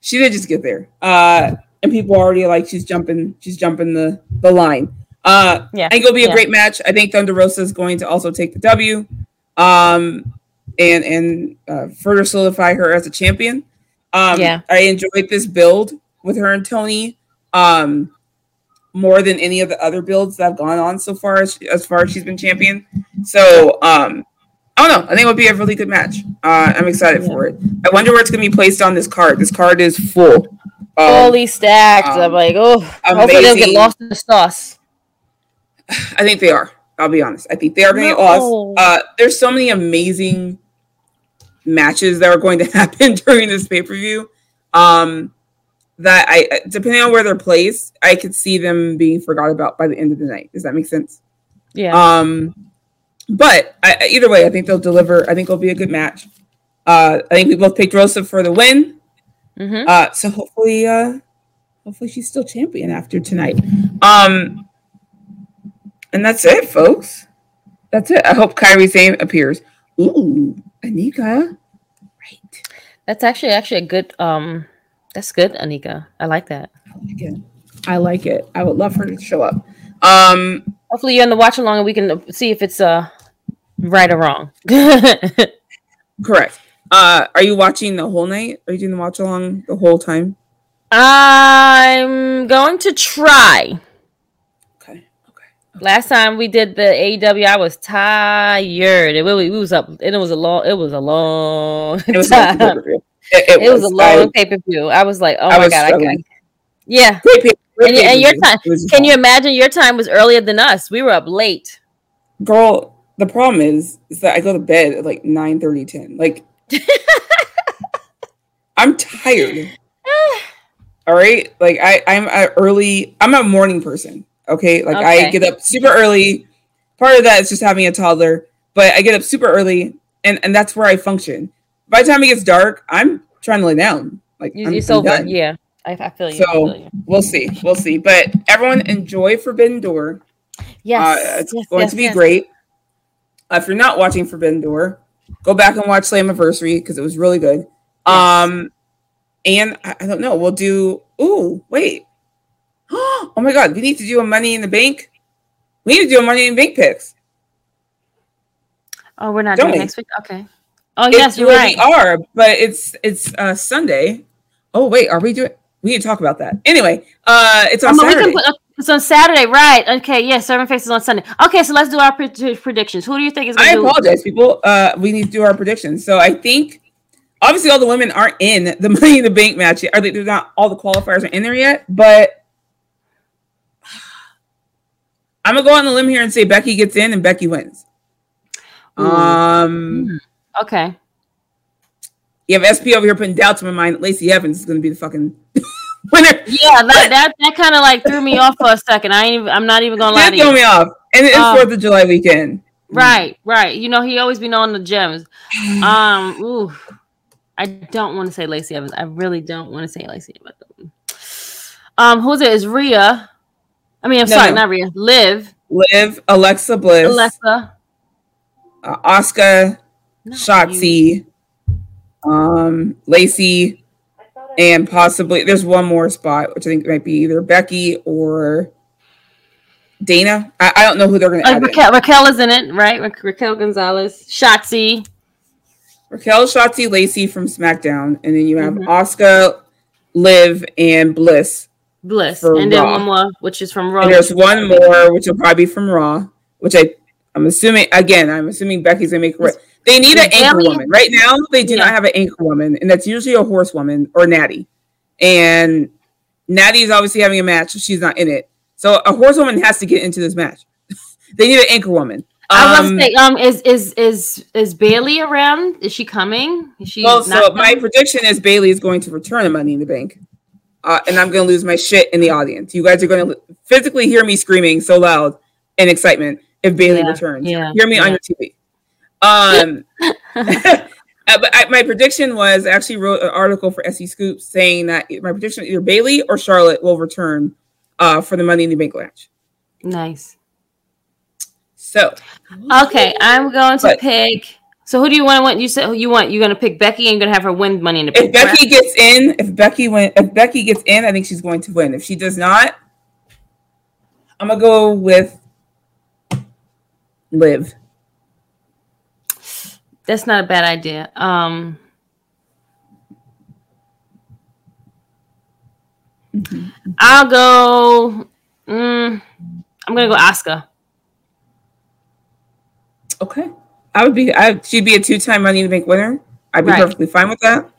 She did just get there. Uh, and people already like she's jumping. She's jumping the the line. Uh, yeah. I think it'll be a yeah. great match. I think Thunder Rosa is going to also take the W, um, and and uh, further solidify her as a champion. Um, yeah, I enjoyed this build with her and Toni Um, more than any of the other builds that have gone on so far as, as far as she's been champion. So um I don't know. I think it would be a really good match. Uh, I'm excited yeah. for it. I wonder where it's going to be placed on this card. This card is full. Um, Fully stacked. Um, I'm like, oh, amazing. hopefully they'll get lost in the sauce. I think they are. I'll be honest. I think they are going to get lost. Uh, there's so many amazing matches that are going to happen during this pay per view. Um, that I, depending on where they're placed, I could see them being forgot about by the end of the night. Does that make sense? Yeah. Um, but I, either way, I think they'll deliver. I think it'll be a good match. Uh, I think we both picked Rosa for the win. Mm-hmm. Uh, so hopefully, uh, hopefully she's still champion after tonight. Um, and that's it, folks. That's it. I hope Kairi Sane appears. Ooh, Anika. Right. That's actually actually a good um that's good, Anika. I like that. I like it. I like it. I would love for her to show up. Um hopefully you're in the watch along and we can see if it's uh right or wrong. Correct. Uh, are you watching the whole night? Are you doing the watch along the whole time? I'm going to try. Last time we did the AEW, I was tired. It, really, it was up. and It was a long. It was a long. It was, time. It, it, it was, was, a long pay per view. I was like, oh I my god, struggling. I can't. Yeah. Great, great, great and, and your time. Can you imagine? Your time was earlier than us. We were up late. Girl, the problem is is that I go to bed at like 9 30, 10. Like I'm tired. All right. Like I, I'm a early, I'm a morning person. Okay. Like okay. I get up super early. Part of that is just having a toddler, but I get up super early and, and that's where I function. By the time it gets dark, I'm trying to lay down. Like you, I'm, so I'm yeah. I, I, feel you. So feel you. we'll see. We'll see. But everyone enjoy Forbidden Door. Yes. Uh, it's yes, going yes, to be yes. great. Uh, if you're not watching Forbidden Door, go back and watch Slammiversary because it was really good. Um, and I, I, don't know, we'll do. Oh, wait. Oh my God, we need to do a Money in the Bank. We need to do a Money in the Bank picks. Oh, we're not don't doing we? next week. Okay. Oh yes, you're right. We are, but it's it's uh Sunday. Oh wait, are we doing? We need to talk about that. Anyway, uh, it's on Saturday. Put, it's on Saturday, right? Okay, yes. Yeah, Seven Faces on Sunday. Okay, so let's do our pre- predictions. Who do you think is? I apologize, people. Uh, we need to do our predictions. So I think, obviously, all the women aren't in the Money in the Bank match yet. Are they? They're not. All the qualifiers are in there yet, but I'm gonna go on the limb here and say Becky gets in and Becky wins. Ooh. Um. Hmm. Okay. You have SP over here putting doubts in my mind. Lacey Evans is to be the fucking winner. Yeah, that that, that kind of like threw me off for a second. I ain't even, I'm not even gonna lie to you. Threw me off, and it's um, Fourth of July weekend. Right, right. You know he always been on the gems. Um, ooh, I don't want to say Lacey Evans. I really don't want to say Lacey Evans. Um, who's it? Is Rhea? I mean, I'm no, sorry, no. not Rhea. Liv. Liv. Alexa Bliss. Alexa. Uh, Asuka. Shotzi. Um, Lacey and possibly there's one more spot which I think might be either Becky or Dana. I, I don't know who they're going to. Uh, Raquel, Raquel is in it, right? Ra- Raquel Gonzalez, Shotzi, Raquel, Shotzi, Lacey from SmackDown, and then you have mm-hmm. Asuka, Liv, and Bliss. Bliss, and then one more, which is from Raw. And there's one more, which will probably be from Raw, which I I'm assuming again. I'm assuming Becky's gonna make. They need an anchor woman right now. They do yeah. not have an anchor woman, and that's usually a horsewoman or Natty. And Natty is obviously having a match, so she's not in it. So a horsewoman has to get into this match. they need an anchor woman. I was um, say, um, is is is is Bayley around? Is she coming? Is she? Well, so my prediction is Bayley is going to return the Money in the Bank, uh, and I'm going to lose my shit in the audience. You guys are going to physically hear me screaming so loud in excitement if Bayley yeah, returns. Yeah, hear me yeah. on your TV. Um, uh, but I, my prediction was I actually wrote an article for SE Scoop saying that my prediction either Bayley or Charlotte will return uh, for the Money in the Bank match. Nice. So, okay, I'm going to but, pick So who do you want to win? You said you want you're gonna pick Becky and you're gonna have her win money in the If Becky gets in, if Becky win if Becky gets in, I think she's going to win. If she does not, I'm gonna go with Liv. That's not a bad idea. Um mm-hmm. I'll go mm, I'm gonna go Asuka. Okay. I would be. I, she'd be a two-time Money in the Bank winner. I'd be right. perfectly fine with that.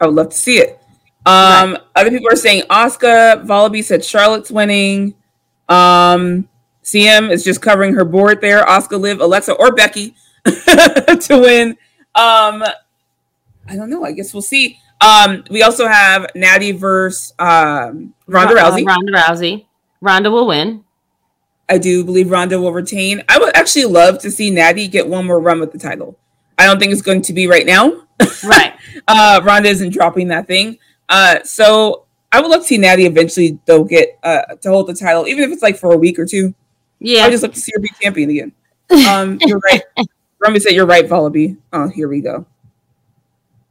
I would love to see it. Um, right. Other people are saying Asuka. Volaby said Charlotte's winning. Um, CM is just covering her board there. Asuka, Liv, Alexa, or Becky to win. Um, I don't know. I guess we'll see. Um, we also have Natty versus um, Ronda uh, Rousey. Ronda Rousey. Ronda will win. I do believe Ronda will retain. I would actually love to see Natty get one more run with the title. I don't think it's going to be right now. Right. uh, Ronda isn't dropping that thing. Uh, so I would love to see Natty eventually, though, get uh, to hold the title, even if it's like for a week or two. Yeah. I just love to see her be champion again. Um, you're right. Romy said you're right, Volaby. Oh, here we go.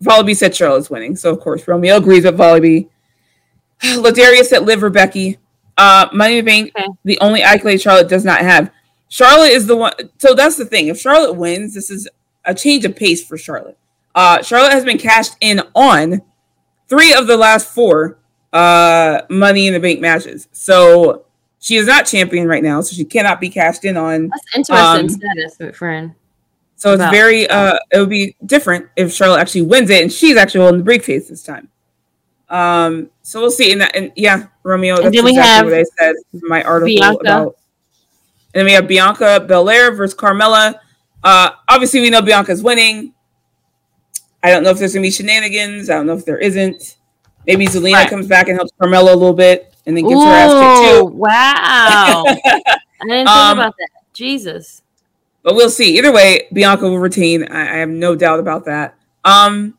Volaby said Charlotte's winning, so of course Romeo agrees with Volaby. Ladarius said Liv or Becky. Uh, Money Bank, okay. the only accolade Charlotte does not have. Charlotte is the one. So that's the thing. If Charlotte wins, this is a change of pace for Charlotte. Uh, Charlotte has been cashed in on three of the last four uh, Money in the Bank matches. So she is not champion right now, so she cannot be cashed in on. That's interesting um, status, friend. So it's very. Uh, it would be different if Charlotte actually wins it, and she's actually holding the briefcase this time. Um, so we'll see. And, that, and yeah, Romeo, that's exactly what I said in my article Bianca. about. And then we have Bianca Belair versus Carmella. Uh, obviously, we know Bianca's winning. I don't know if there's gonna be shenanigans. I don't know if there isn't. Maybe Zelina right. comes back and helps Carmella a little bit, and then gets Ooh, her ass kicked too. Wow! I didn't think um, about that. Jesus. But we'll see. Either way, Bianca will retain. I, I have no doubt about that. Um,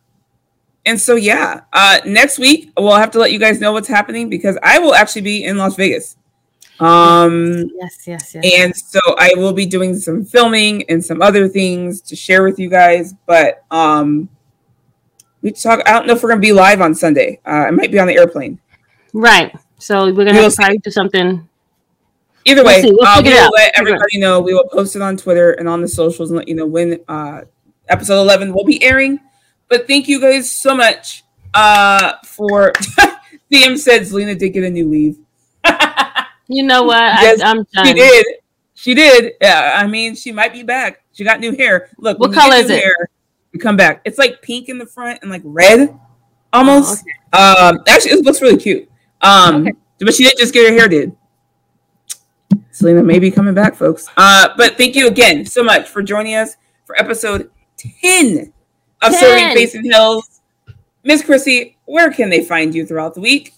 and so yeah, uh, next week we'll have to let you guys know what's happening because I will actually be in Las Vegas. Um, yes, yes, yes. And so I will be doing some filming and some other things to share with you guys. But um, we talk. I don't know if we're gonna be live on Sunday. Uh, I might be on the airplane. Right. So we're gonna we'll have to do something. Either way, we'll, we'll, uh, we will let everybody know. We will post it on Twitter and on the socials and let you know when uh, episode eleven will be airing. But thank you guys so much uh, for. CM said Zelina did get a new weave. You know what? Yes, I, am She did. She did. Yeah, I mean, she might be back. She got new hair. Look, what color is it? Hair, you come back. It's like pink in the front and like red, almost. Oh, okay. Um, actually, it looks really cute. Um, okay. but she did just get her hair did. Zelina may be coming back, folks. Uh, but thank you again so much for joining us for episode 10 of 10. Serving and Hills. Miss Chrissy, where can they find you throughout the week?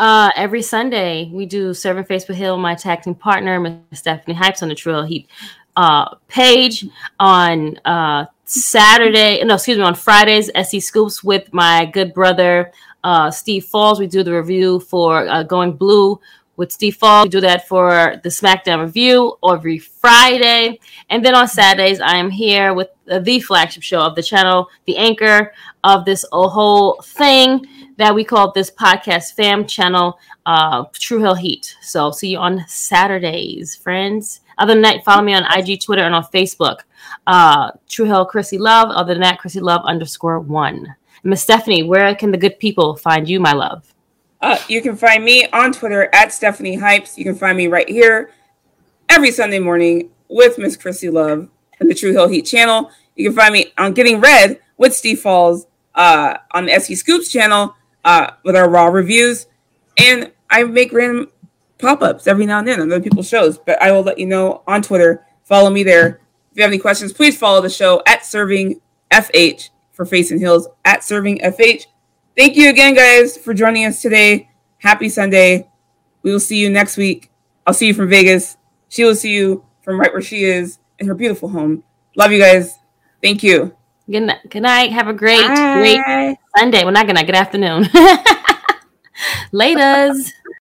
Uh, every Sunday we do Serving Face with Hill, my team partner, Miss Stephanie Hypes on the Trail Heat uh, page on uh, Saturday. No, excuse me, on Fridays, SE Scoops with my good brother uh, Steve Falls. We do the review for uh, Going Blue with Steve Falls. We do that for the SmackDown review every Friday. And then on Saturdays, I am here with the flagship show of the channel, the anchor of this whole thing that we call this podcast fam channel, uh, True Hill Heat. So see you on Saturdays, friends. Other than that, follow me on IG, Twitter, and on Facebook. Uh, True Hill Chrissy Love. Other than that, Chrissy Love underscore one. Miss Stephanie, where can the good people find you, my love? Uh, you can find me on Twitter at Stephanie Hypes. You can find me right here every Sunday morning with Miss Chrissy Love and the True Hill Heat channel. You can find me on Getting Red with Steve Falls uh, on the SE Scoops channel uh, with our raw reviews. And I make random pop ups every now and then on other people's shows, but I will let you know on Twitter. Follow me there. If you have any questions, please follow the show at Serving FH for Face and Heels at Serving FH. Thank you again, guys, for joining us today. Happy Sunday. We will see you next week. I'll see you from Vegas. She will see you from right where she is in her beautiful home. Love you guys. Thank you. Good night. Good night. Have a great, Bye. great Sunday. Well, not night. Good afternoon. Laters.